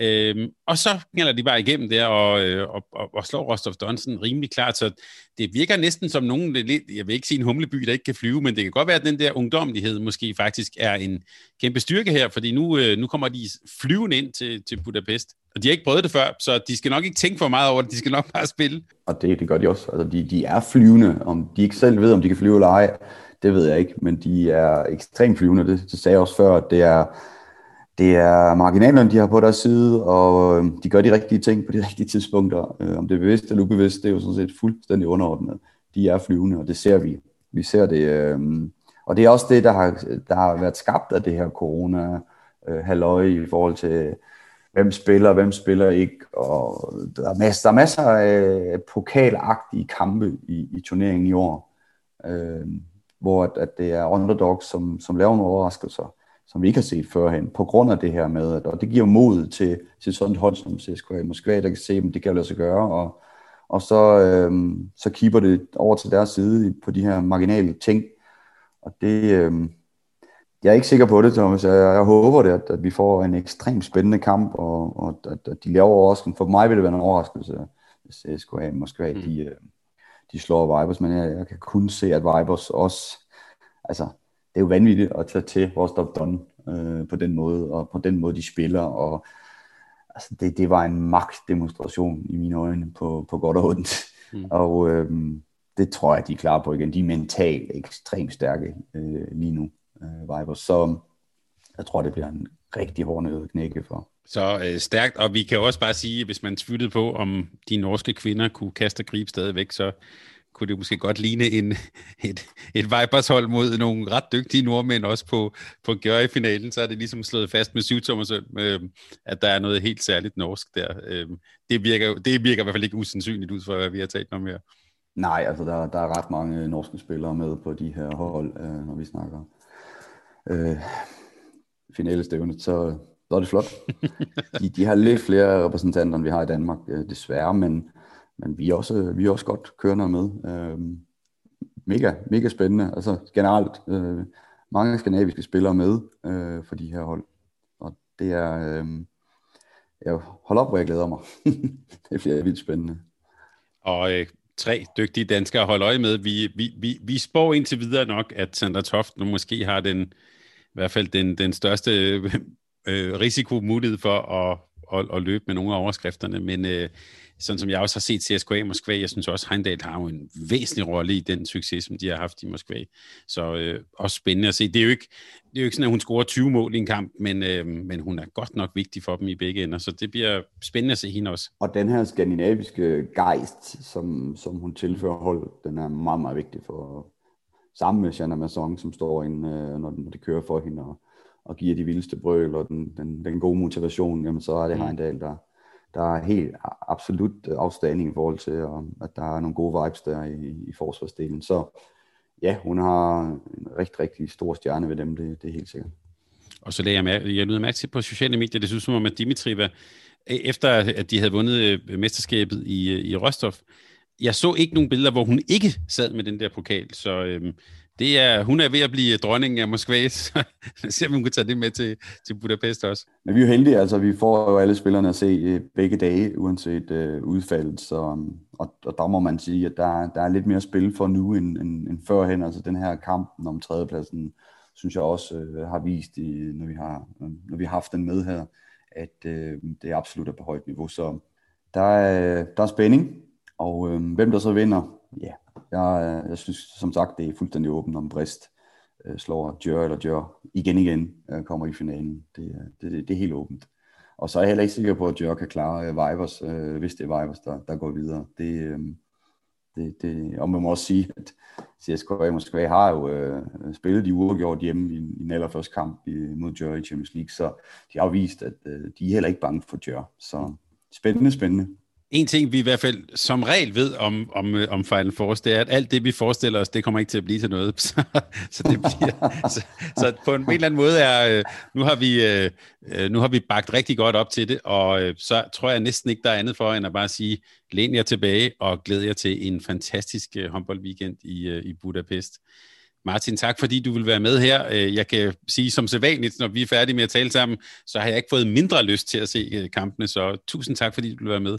Øh, og så gælder de bare igennem der og, øh, og, og, og slår Rostov Donsen rimelig klart, så det virker næsten som nogen, jeg vil ikke sige en humleby, der ikke kan flyve, men det kan godt være, at den der ungdomlighed måske faktisk er en kæmpe styrke her, fordi nu, øh, nu kommer de flyvende ind til, til Budapest. Og de har ikke prøvet det før, så de skal nok ikke tænke for meget over det, de skal nok bare spille. Og det, det gør de også. Altså, de, de er flyvende. Om de ikke selv ved, om de kan flyve eller ej, det ved jeg ikke, men de er ekstremt flyvende. Det, det sagde jeg også før, at det er, det er marginalerne, de har på deres side, og øh, de gør de rigtige ting på de (laughs) rigtige tidspunkter. Øh, om det er bevidst eller ubevidst, det er jo sådan set fuldstændig underordnet. De er flyvende, og det ser vi. Vi ser det, øh, og det er også det, der har, der har været skabt af det her corona halløj i forhold til, hvem spiller, hvem spiller ikke, og der er masser, der er masser af pokalagtige kampe i, i turneringen i år, øh, hvor at, at det er underdogs, som, som laver nogle overraskelser som vi ikke har set førhen, på grund af det her med, at, og det giver mod til, til sådan et hold som CSKA Moskva, der kan se, at det kan lade sig gøre, og, og så, øhm, så keeper det over til deres side på de her marginale ting, og det, øhm, jeg er ikke sikker på det, Thomas. Jeg, jeg håber det, at, at vi får en ekstremt spændende kamp, og, og at, at de laver overraskelse. For mig vil det være en overraskelse, hvis CSKA Moskva, mm. de, øh, de slår Vibers, men jeg, jeg kan kun se, at Vibers også, altså, det er jo vanvittigt at tage til Rostov Don øh, på den måde, og på den måde, de spiller, og altså, det, det var en magtdemonstration i mine øjne på, på godt og ondt. Mm. (laughs) Og øh, det tror jeg, de er klar på igen. De er mentalt ekstremt stærke øh, lige nu, øh, Vibers. Så jeg tror, det bliver en rigtig hårdnødet knække for. Så øh, stærkt, og vi kan også bare sige, hvis man tvivlede på, om de norske kvinder kunne kaste og gribe stadigvæk, så kunne det måske godt ligne en, (laughs) et, et Vipers-hold mod nogle ret dygtige nordmænd, også på, på Gjør-finalen, så er det ligesom slået fast med syvtommer, øh, at der er noget helt særligt norsk der. Øh, det, virker, det virker i hvert fald ikke usandsynligt ud for, hvad vi har talt om her. Nej, altså der, der er ret mange norske spillere med på de her hold, øh, når vi snakker øh, finalestævnet, så, så er det flot. (laughs) de, de har lidt flere repræsentanter, end vi har i Danmark, øh, desværre, men men vi er også, vi er også godt kørende med. Øh, mega, mega spændende. Altså generelt, øh, mange skandinaviske spillere med øh, for de her hold. Og det er, øh, jeg hold op, hvor jeg glæder mig. (laughs) det bliver vildt spændende. Og øh, tre dygtige danskere holde øje med. Vi, vi, vi, vi spår indtil videre nok, at Sander Toft nu måske har den, i hvert fald den, den største øh, risiko mulighed for at, at, at løbe med nogle af overskrifterne, men øh, sådan som jeg også har set CSKA Moskva, jeg synes også, at Heindal har jo en væsentlig rolle i den succes, som de har haft i Moskva. Så øh, også spændende at se. Det er, jo ikke, det er jo ikke sådan, at hun scorer 20 mål i en kamp, men, øh, men hun er godt nok vigtig for dem i begge ender, så det bliver spændende at se hende også. Og den her skandinaviske gejst, som, som hun tilfører hold, den er meget, meget vigtig for sammen med Shanna Masson, som står ind, øh, når, når det kører for hende, og, og giver de vildeste brøl og den, den, den gode motivation, jamen så er det mm. Heindal, der, der er helt absolut øh, afstanding i forhold til, at der er nogle gode vibes der i, i forsvarsdelen. Så ja, hun har en rigtig, rigtig stor stjerne ved dem, det, det er helt sikkert. Og så lagde jeg, mærke, jeg mærke til på sociale medier, det synes som om, at Dimitri var, efter at de havde vundet øh, mesterskabet i, øh, i Rostov, jeg så ikke nogen billeder, hvor hun ikke sad med den der pokal, så øhm, det er, hun er ved at blive dronningen af Moskva, (laughs) så se om hun kan tage det med til, til Budapest også. Men vi er jo heldige, altså vi får jo alle spillerne at se øh, begge dage, uanset øh, udfaldet, så, um, og, og der må man sige, at der, der er lidt mere spil for nu end, end, end førhen, altså den her kamp om tredjepladsen, synes jeg også øh, har vist, i, når, vi har, øh, når vi har haft den med her, at øh, det er absolut er på højt niveau, så der er, der er spænding, og øh, hvem der så vinder, ja, jeg, øh, jeg synes som sagt, det er fuldstændig åbent om Brest øh, slår Djør eller Djør igen igen øh, kommer i finalen. Det, øh, det, det, det er helt åbent. Og så er jeg heller ikke sikker på, at Djør kan klare øh, Vibers, øh, hvis det er Vibers, der, der går videre. Det, øh, det, det, og man må også sige, at CSKA Moskva har jo øh, spillet de uafgjort hjemme i, i den allerførste kamp i, mod Djør i Champions League, så de har jo vist, at øh, de er heller ikke bange for Djør. Så spændende, spændende en ting, vi i hvert fald som regel ved om, om, øh, om Final Force, det er, at alt det, vi forestiller os, det kommer ikke til at blive til noget. (laughs) Så, så, det bliver, så, så på en, en eller anden måde er, øh, nu har vi, øh, nu har vi bagt rigtig godt op til det, og så tror jeg næsten ikke, der er andet for, end at bare sige, læn jer tilbage og glæd jer til en fantastisk håndboldweekend i, i Budapest. Martin, tak fordi du vil være med her. Jeg kan sige som sædvanligt, når vi er færdige med at tale sammen, så har jeg ikke fået mindre lyst til at se kampene, så tusind tak fordi du vil være med.